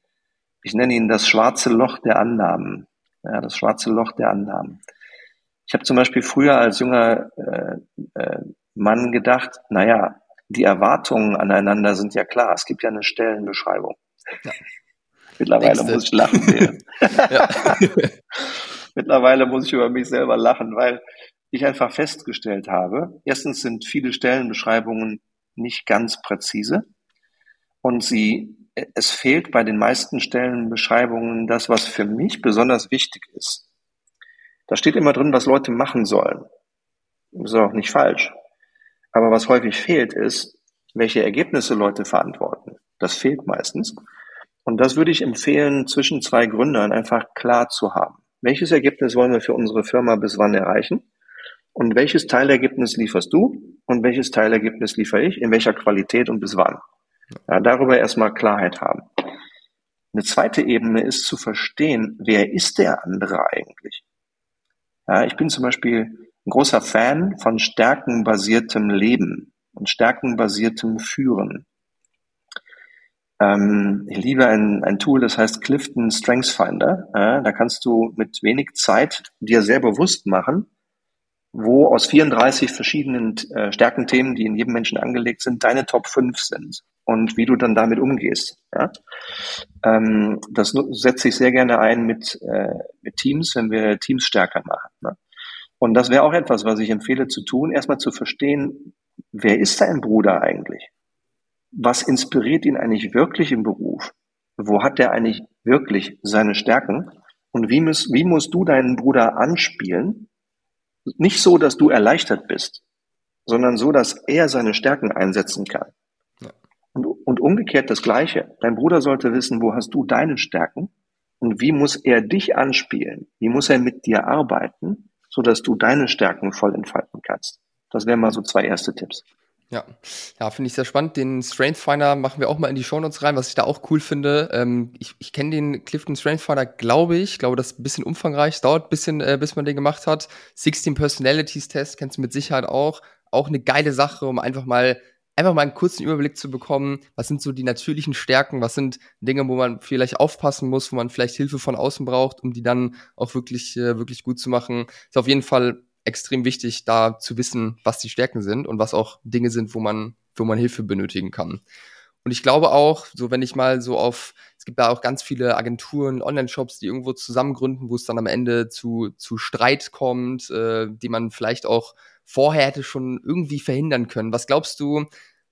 Ich nenne ihn das schwarze Loch der Annahmen. Ja, das schwarze Loch der Annahmen. Ich habe zum Beispiel früher als junger äh, äh, Mann gedacht, naja, die Erwartungen aneinander sind ja klar. Es gibt ja eine Stellenbeschreibung. Ja. Mittlerweile Nächste. muss ich lachen. Mittlerweile muss ich über mich selber lachen, weil ich einfach festgestellt habe, erstens sind viele Stellenbeschreibungen nicht ganz präzise und sie, es fehlt bei den meisten Stellenbeschreibungen das, was für mich besonders wichtig ist. Da steht immer drin, was Leute machen sollen. Das ist auch nicht falsch. Aber was häufig fehlt, ist, welche Ergebnisse Leute verantworten. Das fehlt meistens. Und das würde ich empfehlen, zwischen zwei Gründern einfach klar zu haben. Welches Ergebnis wollen wir für unsere Firma bis wann erreichen? Und welches Teilergebnis lieferst du? Und welches Teilergebnis liefere ich? In welcher Qualität und bis wann? Ja, darüber erstmal Klarheit haben. Eine zweite Ebene ist zu verstehen, wer ist der andere eigentlich? Ja, ich bin zum Beispiel ein großer Fan von stärkenbasiertem Leben und stärkenbasiertem Führen. Ähm, ich liebe ein, ein Tool, das heißt Clifton Strengths Finder. Ja, da kannst du mit wenig Zeit dir sehr bewusst machen, wo aus 34 verschiedenen äh, Stärkenthemen, die in jedem Menschen angelegt sind, deine Top 5 sind und wie du dann damit umgehst. Ja? Ähm, das setze ich sehr gerne ein mit, äh, mit Teams, wenn wir Teams stärker machen. Ne? Und das wäre auch etwas, was ich empfehle zu tun, erstmal zu verstehen, wer ist dein Bruder eigentlich? Was inspiriert ihn eigentlich wirklich im Beruf? Wo hat der eigentlich wirklich seine Stärken? Und wie, muss, wie musst du deinen Bruder anspielen, nicht so, dass du erleichtert bist, sondern so, dass er seine Stärken einsetzen kann. Ja. Und, und umgekehrt das Gleiche. Dein Bruder sollte wissen, wo hast du deine Stärken und wie muss er dich anspielen? Wie muss er mit dir arbeiten, so dass du deine Stärken voll entfalten kannst? Das wären mal so zwei erste Tipps. Ja, ja, finde ich sehr spannend. Den Strength Finder machen wir auch mal in die Shownotes rein, was ich da auch cool finde. Ähm, ich ich kenne den Clifton Strength Finder, glaube ich. glaube, das ist ein bisschen umfangreich. Es dauert ein bisschen, äh, bis man den gemacht hat. 16 Personalities Test kennst du mit Sicherheit auch. Auch eine geile Sache, um einfach mal einfach mal einen kurzen Überblick zu bekommen, was sind so die natürlichen Stärken, was sind Dinge, wo man vielleicht aufpassen muss, wo man vielleicht Hilfe von außen braucht, um die dann auch wirklich, äh, wirklich gut zu machen. Ist auf jeden Fall extrem wichtig, da zu wissen, was die Stärken sind und was auch Dinge sind, wo man, wo man Hilfe benötigen kann. Und ich glaube auch, so wenn ich mal so auf, es gibt da auch ganz viele Agenturen, Online-Shops, die irgendwo zusammengründen, wo es dann am Ende zu, zu Streit kommt, äh, die man vielleicht auch vorher hätte schon irgendwie verhindern können. Was glaubst du,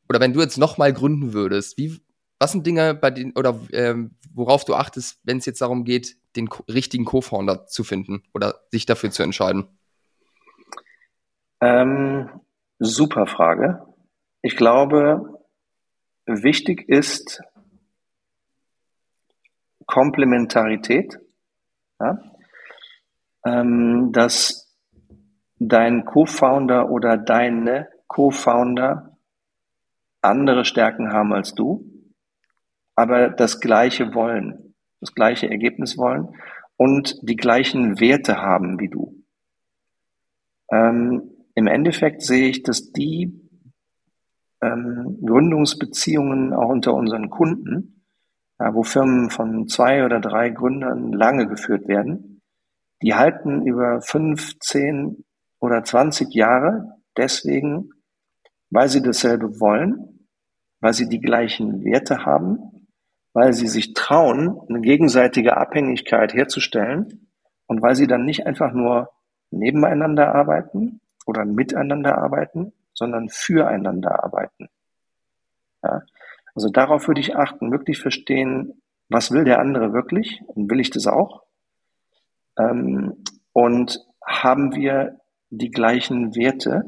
oder wenn du jetzt nochmal gründen würdest, wie, was sind Dinge, bei denen, oder äh, worauf du achtest, wenn es jetzt darum geht, den richtigen Co-Founder zu finden oder sich dafür zu entscheiden? Ähm, super Frage. Ich glaube, wichtig ist Komplementarität, ja? ähm, dass dein Co-Founder oder deine Co-Founder andere Stärken haben als du, aber das gleiche wollen, das gleiche Ergebnis wollen und die gleichen Werte haben wie du. Ähm, im Endeffekt sehe ich, dass die ähm, Gründungsbeziehungen auch unter unseren Kunden, ja, wo Firmen von zwei oder drei Gründern lange geführt werden, die halten über fünf, zehn oder zwanzig Jahre deswegen, weil sie dasselbe wollen, weil sie die gleichen Werte haben, weil sie sich trauen, eine gegenseitige Abhängigkeit herzustellen und weil sie dann nicht einfach nur nebeneinander arbeiten, oder miteinander arbeiten, sondern füreinander arbeiten. Ja? Also darauf würde ich achten, wirklich verstehen, was will der andere wirklich und will ich das auch? Ähm, und haben wir die gleichen Werte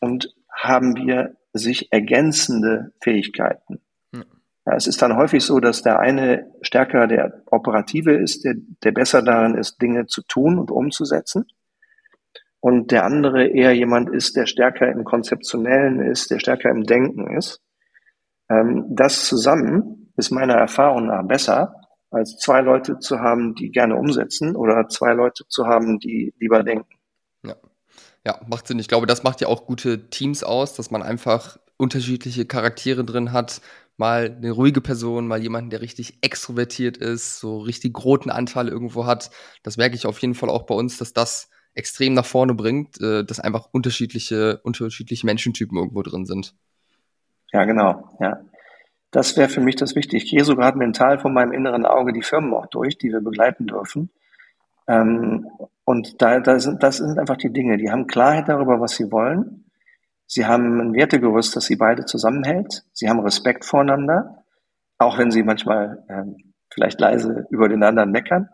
und haben wir sich ergänzende Fähigkeiten? Hm. Ja, es ist dann häufig so, dass der eine stärker der Operative ist, der, der besser darin ist, Dinge zu tun und umzusetzen und der andere eher jemand ist, der stärker im Konzeptionellen ist, der stärker im Denken ist. Ähm, das zusammen ist meiner Erfahrung nach besser, als zwei Leute zu haben, die gerne umsetzen oder zwei Leute zu haben, die lieber denken. Ja. Ja, macht Sinn. Ich glaube, das macht ja auch gute Teams aus, dass man einfach unterschiedliche Charaktere drin hat. Mal eine ruhige Person, mal jemanden, der richtig extrovertiert ist, so richtig roten Anteil irgendwo hat. Das merke ich auf jeden Fall auch bei uns, dass das extrem nach vorne bringt, äh, dass einfach unterschiedliche, unterschiedliche Menschentypen irgendwo drin sind. Ja, genau. Ja. Das wäre für mich das Wichtige. Ich gehe so gerade mental von meinem inneren Auge die Firmen auch durch, die wir begleiten dürfen. Ähm, und da, da sind, das sind einfach die Dinge. Die haben Klarheit darüber, was sie wollen. Sie haben ein Wertegerüst, das sie beide zusammenhält. Sie haben Respekt voreinander, auch wenn sie manchmal ähm, vielleicht leise über den anderen meckern.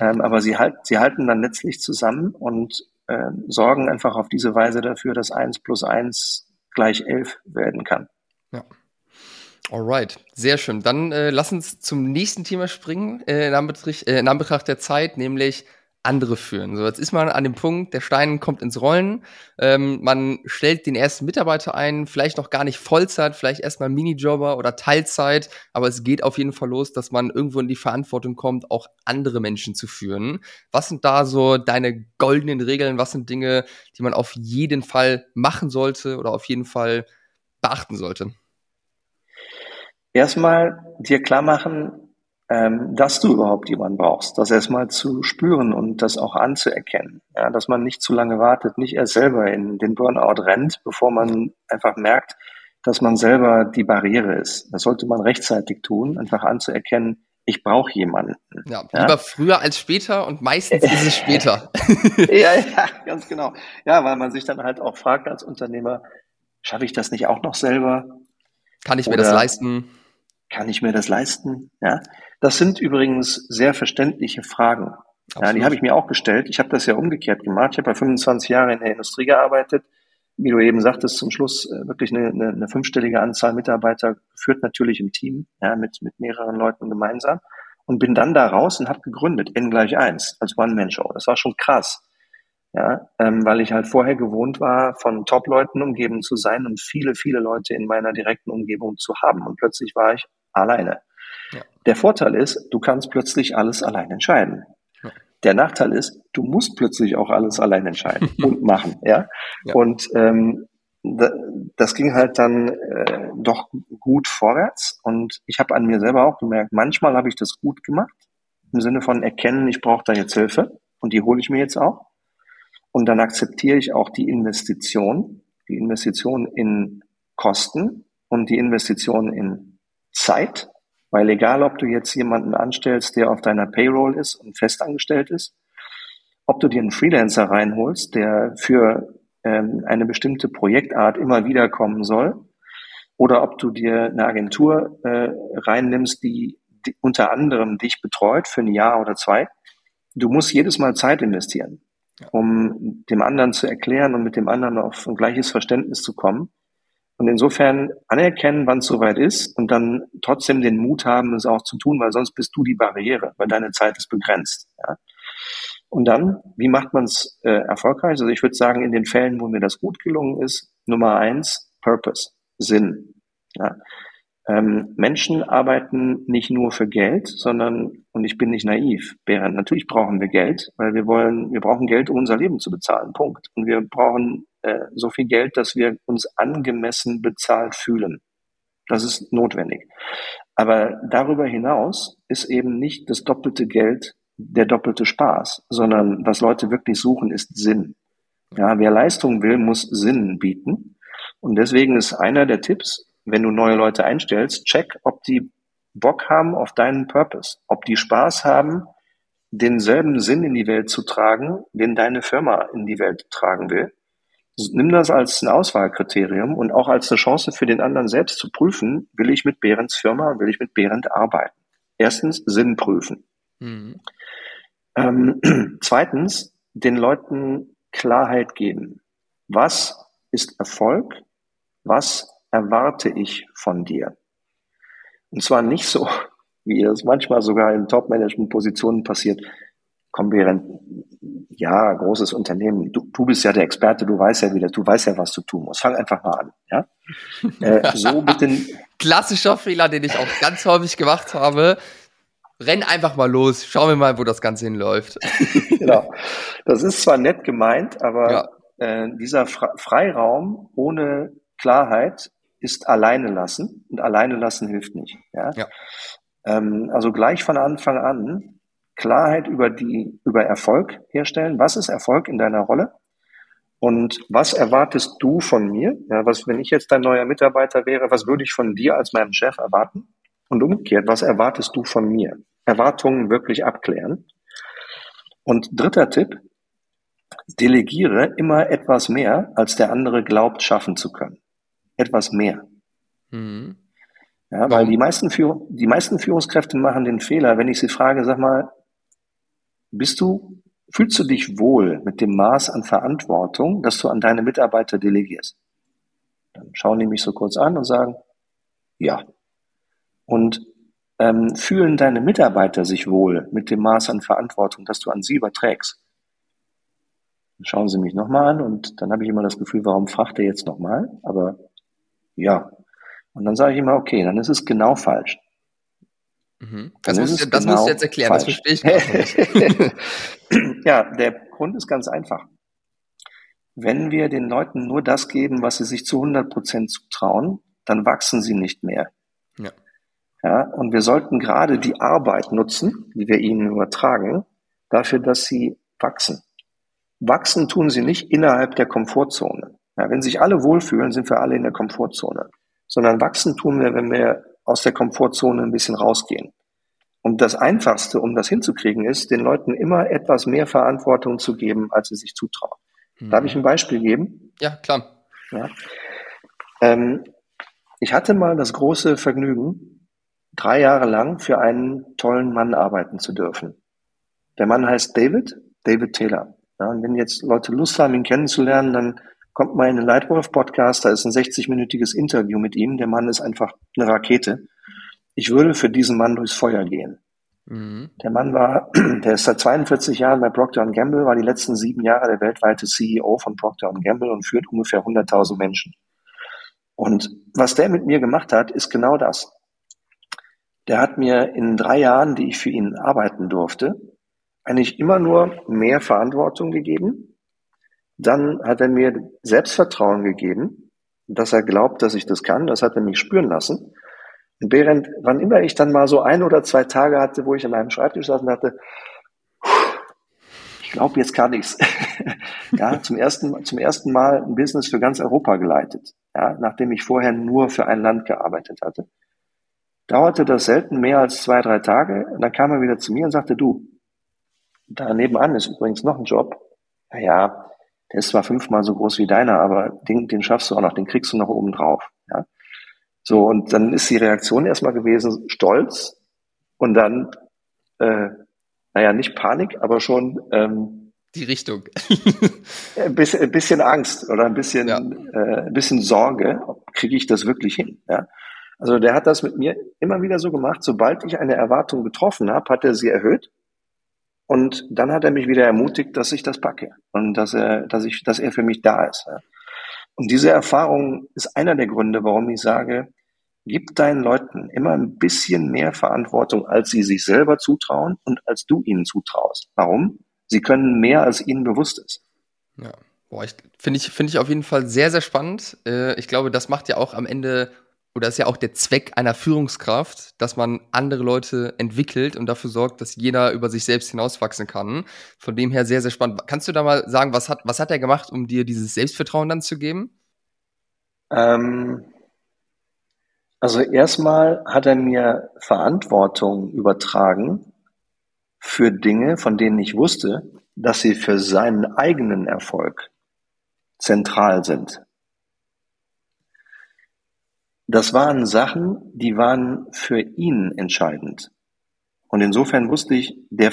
Ähm, aber sie, halt, sie halten dann letztlich zusammen und äh, sorgen einfach auf diese Weise dafür, dass eins plus eins gleich elf werden kann. Ja. Alright, sehr schön. Dann äh, lass uns zum nächsten Thema springen, äh, in, Anbetracht, äh, in Anbetracht der Zeit, nämlich andere führen. So, jetzt ist man an dem Punkt, der Stein kommt ins Rollen, ähm, man stellt den ersten Mitarbeiter ein, vielleicht noch gar nicht Vollzeit, vielleicht erstmal Minijobber oder Teilzeit, aber es geht auf jeden Fall los, dass man irgendwo in die Verantwortung kommt, auch andere Menschen zu führen. Was sind da so deine goldenen Regeln? Was sind Dinge, die man auf jeden Fall machen sollte oder auf jeden Fall beachten sollte? Erstmal dir klar machen, ähm, dass du überhaupt jemanden brauchst, das erstmal zu spüren und das auch anzuerkennen. Ja, dass man nicht zu lange wartet, nicht erst selber in den Burnout rennt, bevor man einfach merkt, dass man selber die Barriere ist. Das sollte man rechtzeitig tun, einfach anzuerkennen, ich brauche jemanden. Ja, lieber ja? früher als später und meistens ist es später. ja, ja, ganz genau. Ja, weil man sich dann halt auch fragt als Unternehmer, schaffe ich das nicht auch noch selber? Kann ich mir Oder das leisten? Kann ich mir das leisten? Ja, das sind übrigens sehr verständliche Fragen. Ja, die habe ich mir auch gestellt. Ich habe das ja umgekehrt gemacht. Ich habe ja 25 Jahre in der Industrie gearbeitet. Wie du eben sagtest, zum Schluss äh, wirklich eine, eine, eine fünfstellige Anzahl Mitarbeiter führt natürlich im Team, ja, mit, mit mehreren Leuten gemeinsam. Und bin dann da raus und habe gegründet, N gleich eins, als One-Man-Show. Das war schon krass. Ja, ähm, weil ich halt vorher gewohnt war, von Top-Leuten umgeben zu sein und viele, viele Leute in meiner direkten Umgebung zu haben. Und plötzlich war ich alleine. Der Vorteil ist, du kannst plötzlich alles allein entscheiden. Ja. Der Nachteil ist, du musst plötzlich auch alles allein entscheiden und machen. Ja? ja. Und ähm, das ging halt dann äh, doch gut vorwärts. Und ich habe an mir selber auch gemerkt, manchmal habe ich das gut gemacht, im Sinne von erkennen, ich brauche da jetzt Hilfe und die hole ich mir jetzt auch. Und dann akzeptiere ich auch die Investition, die Investition in Kosten und die Investition in Zeit, weil egal, ob du jetzt jemanden anstellst, der auf deiner Payroll ist und festangestellt ist, ob du dir einen Freelancer reinholst, der für ähm, eine bestimmte Projektart immer wieder kommen soll, oder ob du dir eine Agentur äh, reinnimmst, die, die unter anderem dich betreut für ein Jahr oder zwei, du musst jedes Mal Zeit investieren, um dem anderen zu erklären und mit dem anderen auf ein gleiches Verständnis zu kommen. Und insofern anerkennen, wann es soweit ist und dann trotzdem den Mut haben, es auch zu tun, weil sonst bist du die Barriere, weil deine Zeit ist begrenzt. Ja? Und dann, wie macht man es äh, erfolgreich? Also ich würde sagen, in den Fällen, wo mir das gut gelungen ist, Nummer eins, Purpose, Sinn. Ja? Ähm, Menschen arbeiten nicht nur für Geld, sondern, und ich bin nicht naiv, Berend, natürlich brauchen wir Geld, weil wir wollen, wir brauchen Geld, um unser Leben zu bezahlen, Punkt. Und wir brauchen äh, so viel Geld, dass wir uns angemessen bezahlt fühlen. Das ist notwendig. Aber darüber hinaus ist eben nicht das doppelte Geld der doppelte Spaß, sondern was Leute wirklich suchen, ist Sinn. Ja, wer Leistung will, muss Sinn bieten. Und deswegen ist einer der Tipps, wenn du neue Leute einstellst, check, ob die Bock haben auf deinen Purpose, ob die Spaß haben, denselben Sinn in die Welt zu tragen, den deine Firma in die Welt tragen will nimm das als ein Auswahlkriterium und auch als eine Chance für den anderen selbst zu prüfen, will ich mit Behrens Firma, will ich mit Behrend arbeiten. Erstens Sinn prüfen. Mhm. Ähm, zweitens, den Leuten Klarheit geben. Was ist Erfolg? Was erwarte ich von dir? Und zwar nicht so, wie es manchmal sogar in Top-Management-Positionen passiert. Komm, Behrend, ja, großes Unternehmen, du, du bist ja der Experte, du weißt ja wieder, du weißt ja, was du tun musst. Fang einfach mal an, ja. Äh, so mit den Klassischer Fehler, den ich auch ganz häufig gemacht habe. Renn einfach mal los, schauen wir mal, wo das Ganze hinläuft. genau. Das ist zwar nett gemeint, aber ja. äh, dieser Freiraum ohne Klarheit ist alleine lassen und alleine lassen hilft nicht. Ja? ja. Ähm, also gleich von Anfang an Klarheit über die, über Erfolg herstellen. Was ist Erfolg in deiner Rolle? Und was erwartest du von mir? Ja, was, wenn ich jetzt dein neuer Mitarbeiter wäre, was würde ich von dir als meinem Chef erwarten? Und umgekehrt, was erwartest du von mir? Erwartungen wirklich abklären. Und dritter Tipp, delegiere immer etwas mehr, als der andere glaubt, schaffen zu können. Etwas mehr. Mhm. Ja, weil die meisten, Führ die meisten Führungskräfte machen den Fehler, wenn ich sie frage, sag mal, bist du, fühlst du dich wohl mit dem Maß an Verantwortung, das du an deine Mitarbeiter delegierst? Dann schauen die mich so kurz an und sagen, ja. Und ähm, fühlen deine Mitarbeiter sich wohl mit dem Maß an Verantwortung, das du an sie überträgst? Dann schauen sie mich nochmal an und dann habe ich immer das Gefühl, warum fragt er jetzt nochmal? Aber ja, und dann sage ich immer, okay, dann ist es genau falsch. Mhm. Das, musst, das genau musst, du jetzt erklären, falsch. das verstehe ich nicht. ja, der Grund ist ganz einfach. Wenn wir den Leuten nur das geben, was sie sich zu 100 Prozent zutrauen, dann wachsen sie nicht mehr. Ja. ja. Und wir sollten gerade die Arbeit nutzen, die wir ihnen übertragen, dafür, dass sie wachsen. Wachsen tun sie nicht innerhalb der Komfortzone. Ja, wenn sich alle wohlfühlen, sind wir alle in der Komfortzone sondern wachsen tun wir, wenn wir aus der Komfortzone ein bisschen rausgehen. Und das Einfachste, um das hinzukriegen, ist, den Leuten immer etwas mehr Verantwortung zu geben, als sie sich zutrauen. Mhm. Darf ich ein Beispiel geben? Ja, klar. Ja. Ähm, ich hatte mal das große Vergnügen, drei Jahre lang für einen tollen Mann arbeiten zu dürfen. Der Mann heißt David, David Taylor. Ja, und wenn jetzt Leute Lust haben, ihn kennenzulernen, dann kommt mal in den Lightwolf-Podcast, da ist ein 60-minütiges Interview mit ihm. Der Mann ist einfach eine Rakete. Ich würde für diesen Mann durchs Feuer gehen. Mhm. Der Mann war, der ist seit 42 Jahren bei Procter Gamble, war die letzten sieben Jahre der weltweite CEO von Procter Gamble und führt ungefähr 100.000 Menschen. Und was der mit mir gemacht hat, ist genau das. Der hat mir in drei Jahren, die ich für ihn arbeiten durfte, eigentlich immer nur mehr Verantwortung gegeben, dann hat er mir Selbstvertrauen gegeben, dass er glaubt, dass ich das kann. Das hat er mich spüren lassen. Und während, wann immer ich dann mal so ein oder zwei Tage hatte, wo ich an meinem Schreibtisch saß und dachte, ich glaube, jetzt kann ich's. ja, zum ersten, zum ersten Mal ein Business für ganz Europa geleitet. Ja, nachdem ich vorher nur für ein Land gearbeitet hatte. Dauerte das selten mehr als zwei, drei Tage. Und dann kam er wieder zu mir und sagte, du, da nebenan ist übrigens noch ein Job. Naja, der ist zwar fünfmal so groß wie deiner, aber den, den schaffst du auch noch, den kriegst du noch oben drauf. Ja? So, und dann ist die Reaktion erstmal gewesen, Stolz und dann, äh, naja, nicht Panik, aber schon ähm, die Richtung. ein, bisschen, ein bisschen Angst oder ein bisschen, ja. äh, ein bisschen Sorge, kriege ich das wirklich hin. Ja? Also der hat das mit mir immer wieder so gemacht, sobald ich eine Erwartung getroffen habe, hat er sie erhöht und dann hat er mich wieder ermutigt, dass ich das packe und dass er, dass ich, dass er für mich da ist. Und diese Erfahrung ist einer der Gründe, warum ich sage, gib deinen Leuten immer ein bisschen mehr Verantwortung, als sie sich selber zutrauen und als du ihnen zutraust. Warum? Sie können mehr, als ihnen bewusst ist. Ja. Finde ich, finde ich auf jeden Fall sehr, sehr spannend. Äh, ich glaube, das macht ja auch am Ende oder ist ja auch der Zweck einer Führungskraft, dass man andere Leute entwickelt und dafür sorgt, dass jeder über sich selbst hinauswachsen kann. Von dem her sehr, sehr spannend. Kannst du da mal sagen, was hat, was hat er gemacht, um dir dieses Selbstvertrauen dann zu geben? Ähm, also erstmal hat er mir Verantwortung übertragen für Dinge, von denen ich wusste, dass sie für seinen eigenen Erfolg zentral sind. Das waren Sachen, die waren für ihn entscheidend. Und insofern wusste ich, der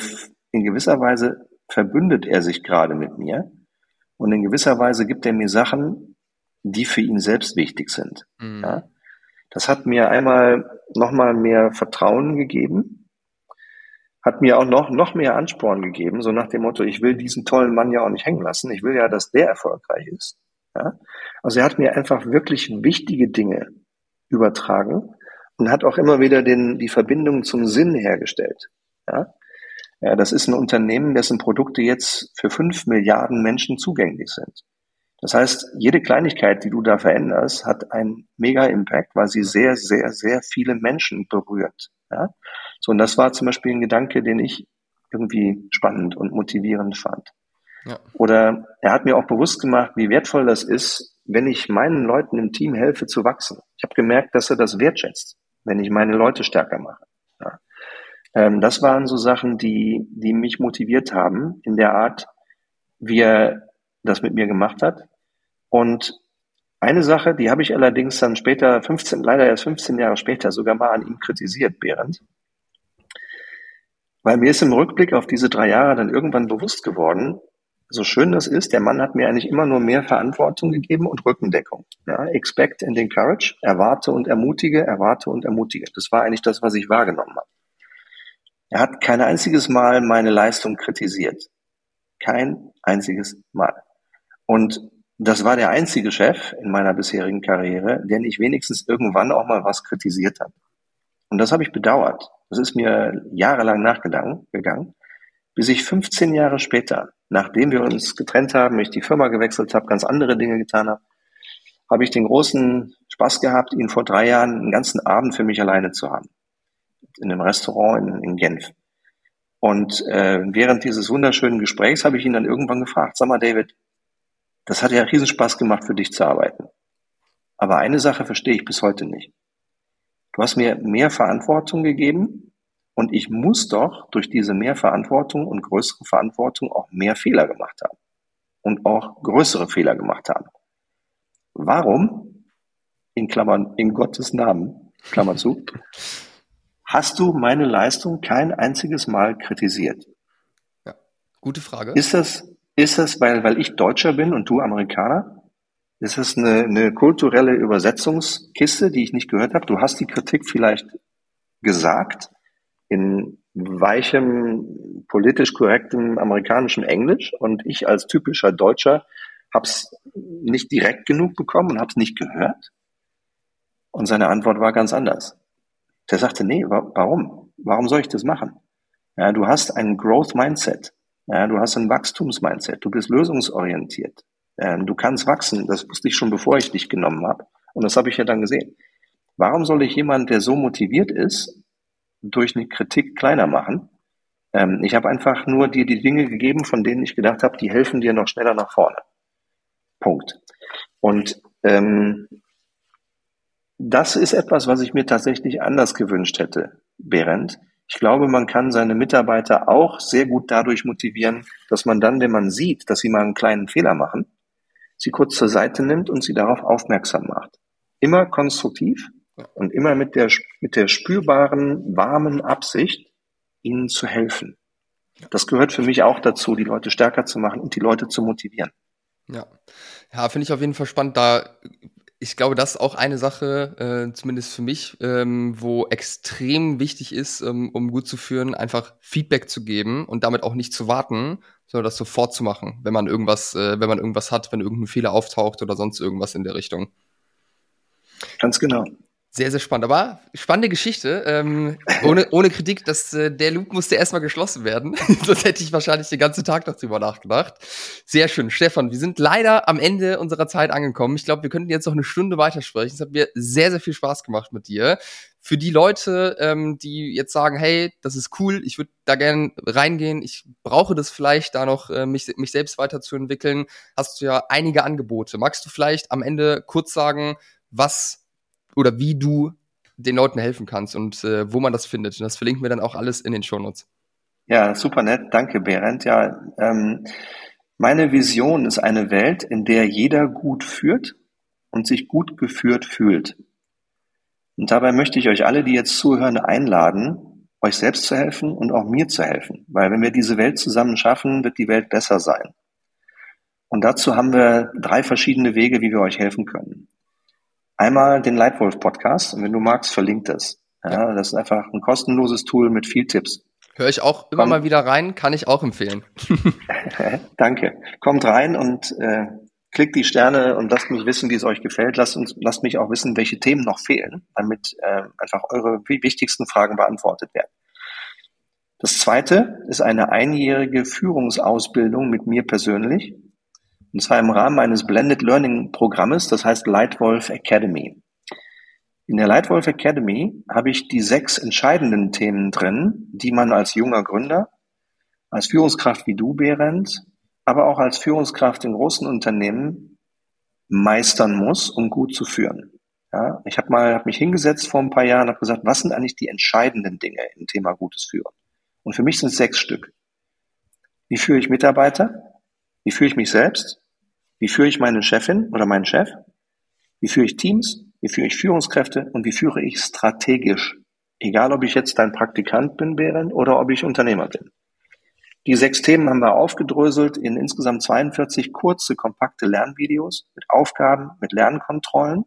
in gewisser Weise verbündet er sich gerade mit mir. Und in gewisser Weise gibt er mir Sachen, die für ihn selbst wichtig sind. Mhm. Ja? Das hat mir einmal nochmal mehr Vertrauen gegeben, hat mir auch noch, noch mehr Ansporn gegeben, so nach dem Motto, ich will diesen tollen Mann ja auch nicht hängen lassen. Ich will ja, dass der erfolgreich ist. Ja? Also er hat mir einfach wirklich wichtige Dinge übertragen und hat auch immer wieder den, die Verbindung zum Sinn hergestellt. Ja? Ja, das ist ein Unternehmen, dessen Produkte jetzt für fünf Milliarden Menschen zugänglich sind. Das heißt, jede Kleinigkeit, die du da veränderst, hat einen mega Impact, weil sie sehr, sehr, sehr viele Menschen berührt. Ja? So, und das war zum Beispiel ein Gedanke, den ich irgendwie spannend und motivierend fand. Ja. Oder er hat mir auch bewusst gemacht, wie wertvoll das ist, wenn ich meinen Leuten im Team helfe zu wachsen. Ich habe gemerkt, dass er das wertschätzt, wenn ich meine Leute stärker mache. Ja. Ähm, das waren so Sachen, die, die mich motiviert haben in der Art, wie er das mit mir gemacht hat. Und eine Sache, die habe ich allerdings dann später, 15, leider erst 15 Jahre später, sogar mal an ihm kritisiert, Behrend. Weil mir ist im Rückblick auf diese drei Jahre dann irgendwann bewusst geworden, so schön das ist, der Mann hat mir eigentlich immer nur mehr Verantwortung gegeben und Rückendeckung. Ja, expect and encourage, erwarte und ermutige, erwarte und ermutige. Das war eigentlich das, was ich wahrgenommen habe. Er hat kein einziges Mal meine Leistung kritisiert. Kein einziges Mal. Und das war der einzige Chef in meiner bisherigen Karriere, der nicht wenigstens irgendwann auch mal was kritisiert hat. Und das habe ich bedauert. Das ist mir jahrelang nachgegangen, bis ich 15 Jahre später, nachdem wir uns getrennt haben, ich die Firma gewechselt habe, ganz andere Dinge getan habe, habe ich den großen Spaß gehabt, ihn vor drei Jahren einen ganzen Abend für mich alleine zu haben. In einem Restaurant in, in Genf. Und äh, während dieses wunderschönen Gesprächs habe ich ihn dann irgendwann gefragt, sag mal David, das hat ja riesen Spaß gemacht für dich zu arbeiten. Aber eine Sache verstehe ich bis heute nicht. Du hast mir mehr Verantwortung gegeben und ich muss doch durch diese mehr Verantwortung und größere Verantwortung auch mehr Fehler gemacht haben und auch größere Fehler gemacht haben. Warum, in Klammern, in Gottes Namen, Klammer zu, hast du meine Leistung kein einziges Mal kritisiert? Ja, gute Frage. Ist das, ist das, weil, weil ich Deutscher bin und du Amerikaner? Ist das eine, eine kulturelle Übersetzungskiste, die ich nicht gehört habe? Du hast die Kritik vielleicht gesagt in weichem, politisch korrektem amerikanischem Englisch und ich als typischer Deutscher habe es nicht direkt genug bekommen und habe es nicht gehört. Und seine Antwort war ganz anders. Der sagte, nee, wa warum? Warum soll ich das machen? Ja, du hast ein Growth Mindset. Ja, du hast ein Wachstumsmindset. Du bist lösungsorientiert. Ähm, du kannst wachsen. Das wusste ich schon, bevor ich dich genommen habe. Und das habe ich ja dann gesehen. Warum soll ich jemand, der so motiviert ist, durch eine Kritik kleiner machen? Ähm, ich habe einfach nur dir die Dinge gegeben, von denen ich gedacht habe, die helfen dir noch schneller nach vorne. Punkt. Und ähm, das ist etwas, was ich mir tatsächlich anders gewünscht hätte, Berend. Ich glaube, man kann seine Mitarbeiter auch sehr gut dadurch motivieren, dass man dann, wenn man sieht, dass sie mal einen kleinen Fehler machen, sie kurz zur Seite nimmt und sie darauf aufmerksam macht. Immer konstruktiv und immer mit der, mit der spürbaren, warmen Absicht, ihnen zu helfen. Das gehört für mich auch dazu, die Leute stärker zu machen und die Leute zu motivieren. Ja, ja, finde ich auf jeden Fall spannend. Da ich glaube, das ist auch eine Sache, äh, zumindest für mich, ähm, wo extrem wichtig ist, ähm, um gut zu führen, einfach Feedback zu geben und damit auch nicht zu warten, sondern das sofort zu machen, wenn man irgendwas, äh, wenn man irgendwas hat, wenn irgendein Fehler auftaucht oder sonst irgendwas in der Richtung. Ganz genau. Sehr, sehr spannend. Aber spannende Geschichte. Ähm, ohne, ohne Kritik, dass äh, der Loop musste erstmal geschlossen werden. Sonst hätte ich wahrscheinlich den ganzen Tag noch drüber nachgedacht. Sehr schön. Stefan, wir sind leider am Ende unserer Zeit angekommen. Ich glaube, wir könnten jetzt noch eine Stunde weitersprechen. Es hat mir sehr, sehr viel Spaß gemacht mit dir. Für die Leute, ähm, die jetzt sagen, hey, das ist cool, ich würde da gerne reingehen, ich brauche das vielleicht, da noch äh, mich, mich selbst weiterzuentwickeln, hast du ja einige Angebote. Magst du vielleicht am Ende kurz sagen, was oder wie du den Leuten helfen kannst und äh, wo man das findet. Das verlinken wir dann auch alles in den Shownotes. Ja, super nett. Danke, Berend. Ja, ähm, meine Vision ist eine Welt, in der jeder gut führt und sich gut geführt fühlt. Und dabei möchte ich euch alle, die jetzt zuhören, einladen, euch selbst zu helfen und auch mir zu helfen. Weil wenn wir diese Welt zusammen schaffen, wird die Welt besser sein. Und dazu haben wir drei verschiedene Wege, wie wir euch helfen können. Einmal den Leitwolf Podcast und wenn du magst, verlinkt es. Ja. Das ist einfach ein kostenloses Tool mit viel Tipps. Höre ich auch immer Kommt. mal wieder rein, kann ich auch empfehlen. Danke. Kommt rein und äh, klickt die Sterne und lasst mich wissen, wie es euch gefällt. Lasst, uns, lasst mich auch wissen, welche Themen noch fehlen, damit äh, einfach eure wichtigsten Fragen beantwortet werden. Das zweite ist eine einjährige Führungsausbildung mit mir persönlich. Und zwar im Rahmen eines Blended Learning Programmes, das heißt Lightwolf Academy. In der Lightwolf Academy habe ich die sechs entscheidenden Themen drin, die man als junger Gründer, als Führungskraft wie du, Behrend, aber auch als Führungskraft in großen Unternehmen meistern muss, um gut zu führen. Ja, ich habe mal hab mich hingesetzt vor ein paar Jahren und habe gesagt, was sind eigentlich die entscheidenden Dinge im Thema gutes Führen? Und für mich sind es sechs Stück. Wie führe ich Mitarbeiter? Wie führe ich mich selbst? Wie führe ich meine Chefin oder meinen Chef? Wie führe ich Teams? Wie führe ich Führungskräfte? Und wie führe ich strategisch? Egal, ob ich jetzt dein Praktikant bin, Beren, oder ob ich Unternehmer bin. Die sechs Themen haben wir aufgedröselt in insgesamt 42 kurze, kompakte Lernvideos mit Aufgaben, mit Lernkontrollen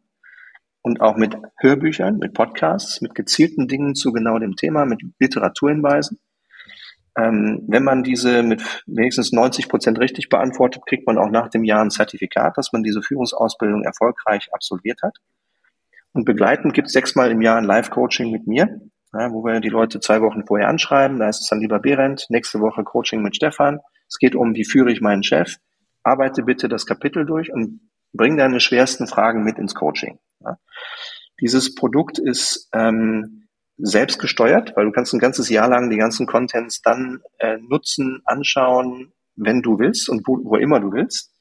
und auch mit Hörbüchern, mit Podcasts, mit gezielten Dingen zu genau dem Thema, mit Literaturhinweisen. Ähm, wenn man diese mit wenigstens 90 Prozent richtig beantwortet, kriegt man auch nach dem Jahr ein Zertifikat, dass man diese Führungsausbildung erfolgreich absolviert hat. Und begleitend gibt es sechsmal im Jahr ein Live-Coaching mit mir, ja, wo wir die Leute zwei Wochen vorher anschreiben. Da ist es dann lieber Behrendt, nächste Woche Coaching mit Stefan. Es geht um, wie führe ich meinen Chef. Arbeite bitte das Kapitel durch und bring deine schwersten Fragen mit ins Coaching. Ja. Dieses Produkt ist ähm, selbst gesteuert, weil du kannst ein ganzes Jahr lang die ganzen Contents dann äh, nutzen, anschauen, wenn du willst und wo, wo immer du willst.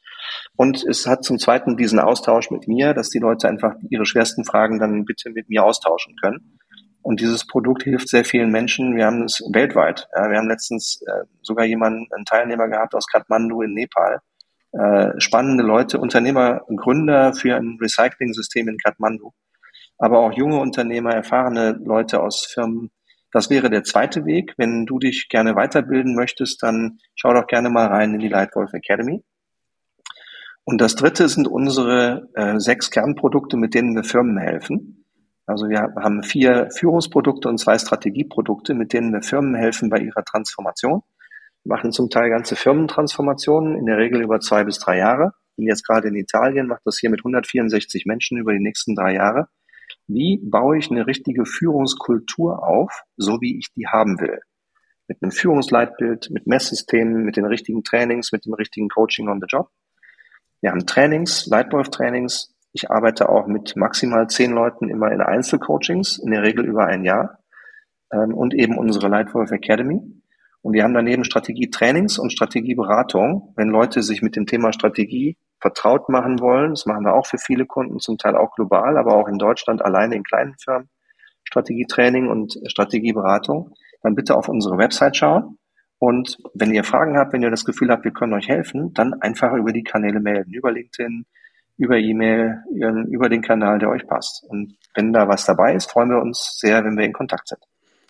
Und es hat zum Zweiten diesen Austausch mit mir, dass die Leute einfach ihre schwersten Fragen dann bitte mit mir austauschen können. Und dieses Produkt hilft sehr vielen Menschen. Wir haben es weltweit. Ja, wir haben letztens äh, sogar jemanden, einen Teilnehmer gehabt aus Kathmandu in Nepal. Äh, spannende Leute, Unternehmer, Gründer für ein Recycling-System in Kathmandu aber auch junge Unternehmer, erfahrene Leute aus Firmen. Das wäre der zweite Weg. Wenn du dich gerne weiterbilden möchtest, dann schau doch gerne mal rein in die Lightwolf Academy. Und das dritte sind unsere äh, sechs Kernprodukte, mit denen wir Firmen helfen. Also wir haben vier Führungsprodukte und zwei Strategieprodukte, mit denen wir Firmen helfen bei ihrer Transformation. Wir machen zum Teil ganze Firmentransformationen, in der Regel über zwei bis drei Jahre. Bin jetzt gerade in Italien, mache das hier mit 164 Menschen über die nächsten drei Jahre. Wie baue ich eine richtige Führungskultur auf, so wie ich die haben will? Mit einem Führungsleitbild, mit Messsystemen, mit den richtigen Trainings, mit dem richtigen Coaching on the Job. Wir haben Trainings, Leitwolf-Trainings. Ich arbeite auch mit maximal zehn Leuten immer in Einzelcoachings, in der Regel über ein Jahr. Ähm, und eben unsere Lightwolf Academy. Und wir haben daneben Strategietrainings und Strategieberatung, wenn Leute sich mit dem Thema Strategie vertraut machen wollen. Das machen wir auch für viele Kunden, zum Teil auch global, aber auch in Deutschland alleine in kleinen Firmen. Strategietraining und Strategieberatung. Dann bitte auf unsere Website schauen. Und wenn ihr Fragen habt, wenn ihr das Gefühl habt, wir können euch helfen, dann einfach über die Kanäle melden, über LinkedIn, über E-Mail, über den Kanal, der euch passt. Und wenn da was dabei ist, freuen wir uns sehr, wenn wir in Kontakt sind.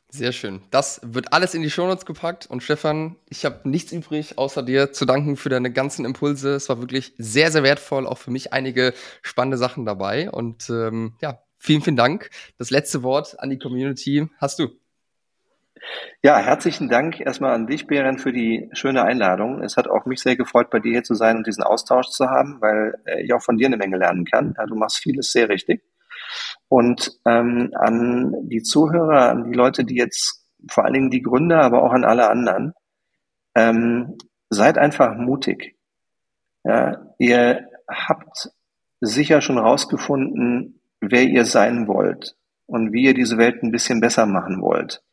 Sehr schön. Das wird alles in die Shownotes gepackt. Und Stefan, ich habe nichts übrig, außer dir zu danken für deine ganzen Impulse. Es war wirklich sehr, sehr wertvoll. Auch für mich einige spannende Sachen dabei. Und ähm, ja, vielen, vielen Dank. Das letzte Wort an die Community hast du. Ja, herzlichen Dank erstmal an dich, Beren, für die schöne Einladung. Es hat auch mich sehr gefreut, bei dir hier zu sein und diesen Austausch zu haben, weil äh, ich auch von dir eine Menge lernen kann. Ja, du machst vieles sehr richtig. Und ähm, an die Zuhörer, an die Leute, die jetzt vor allen Dingen die Gründer, aber auch an alle anderen, ähm, seid einfach mutig. Ja, ihr habt sicher schon rausgefunden, wer ihr sein wollt und wie ihr diese Welt ein bisschen besser machen wollt.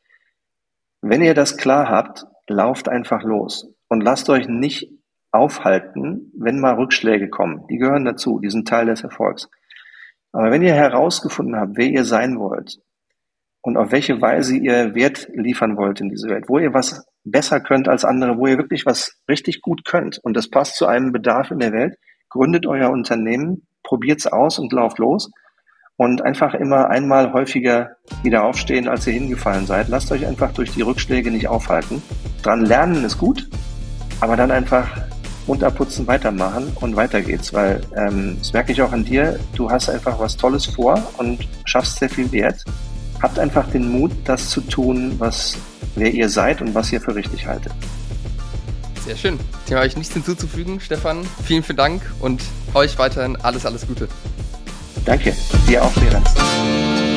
Wenn ihr das klar habt, lauft einfach los und lasst euch nicht aufhalten, wenn mal Rückschläge kommen. Die gehören dazu, die sind Teil des Erfolgs. Aber wenn ihr herausgefunden habt, wer ihr sein wollt und auf welche Weise ihr Wert liefern wollt in diese Welt, wo ihr was besser könnt als andere, wo ihr wirklich was richtig gut könnt und das passt zu einem Bedarf in der Welt, gründet euer Unternehmen, probiert's aus und lauft los und einfach immer einmal häufiger wieder aufstehen, als ihr hingefallen seid. Lasst euch einfach durch die Rückschläge nicht aufhalten. Dran lernen ist gut, aber dann einfach runterputzen, weitermachen und weiter geht's, weil ähm, das merke ich auch an dir, du hast einfach was Tolles vor und schaffst sehr viel Wert. Habt einfach den Mut, das zu tun, was wer ihr seid und was ihr für richtig haltet. Sehr schön. Dem habe ich nichts hinzuzufügen, Stefan. Vielen, vielen Dank und euch weiterhin alles, alles Gute. Danke. Dir auch, Behrens.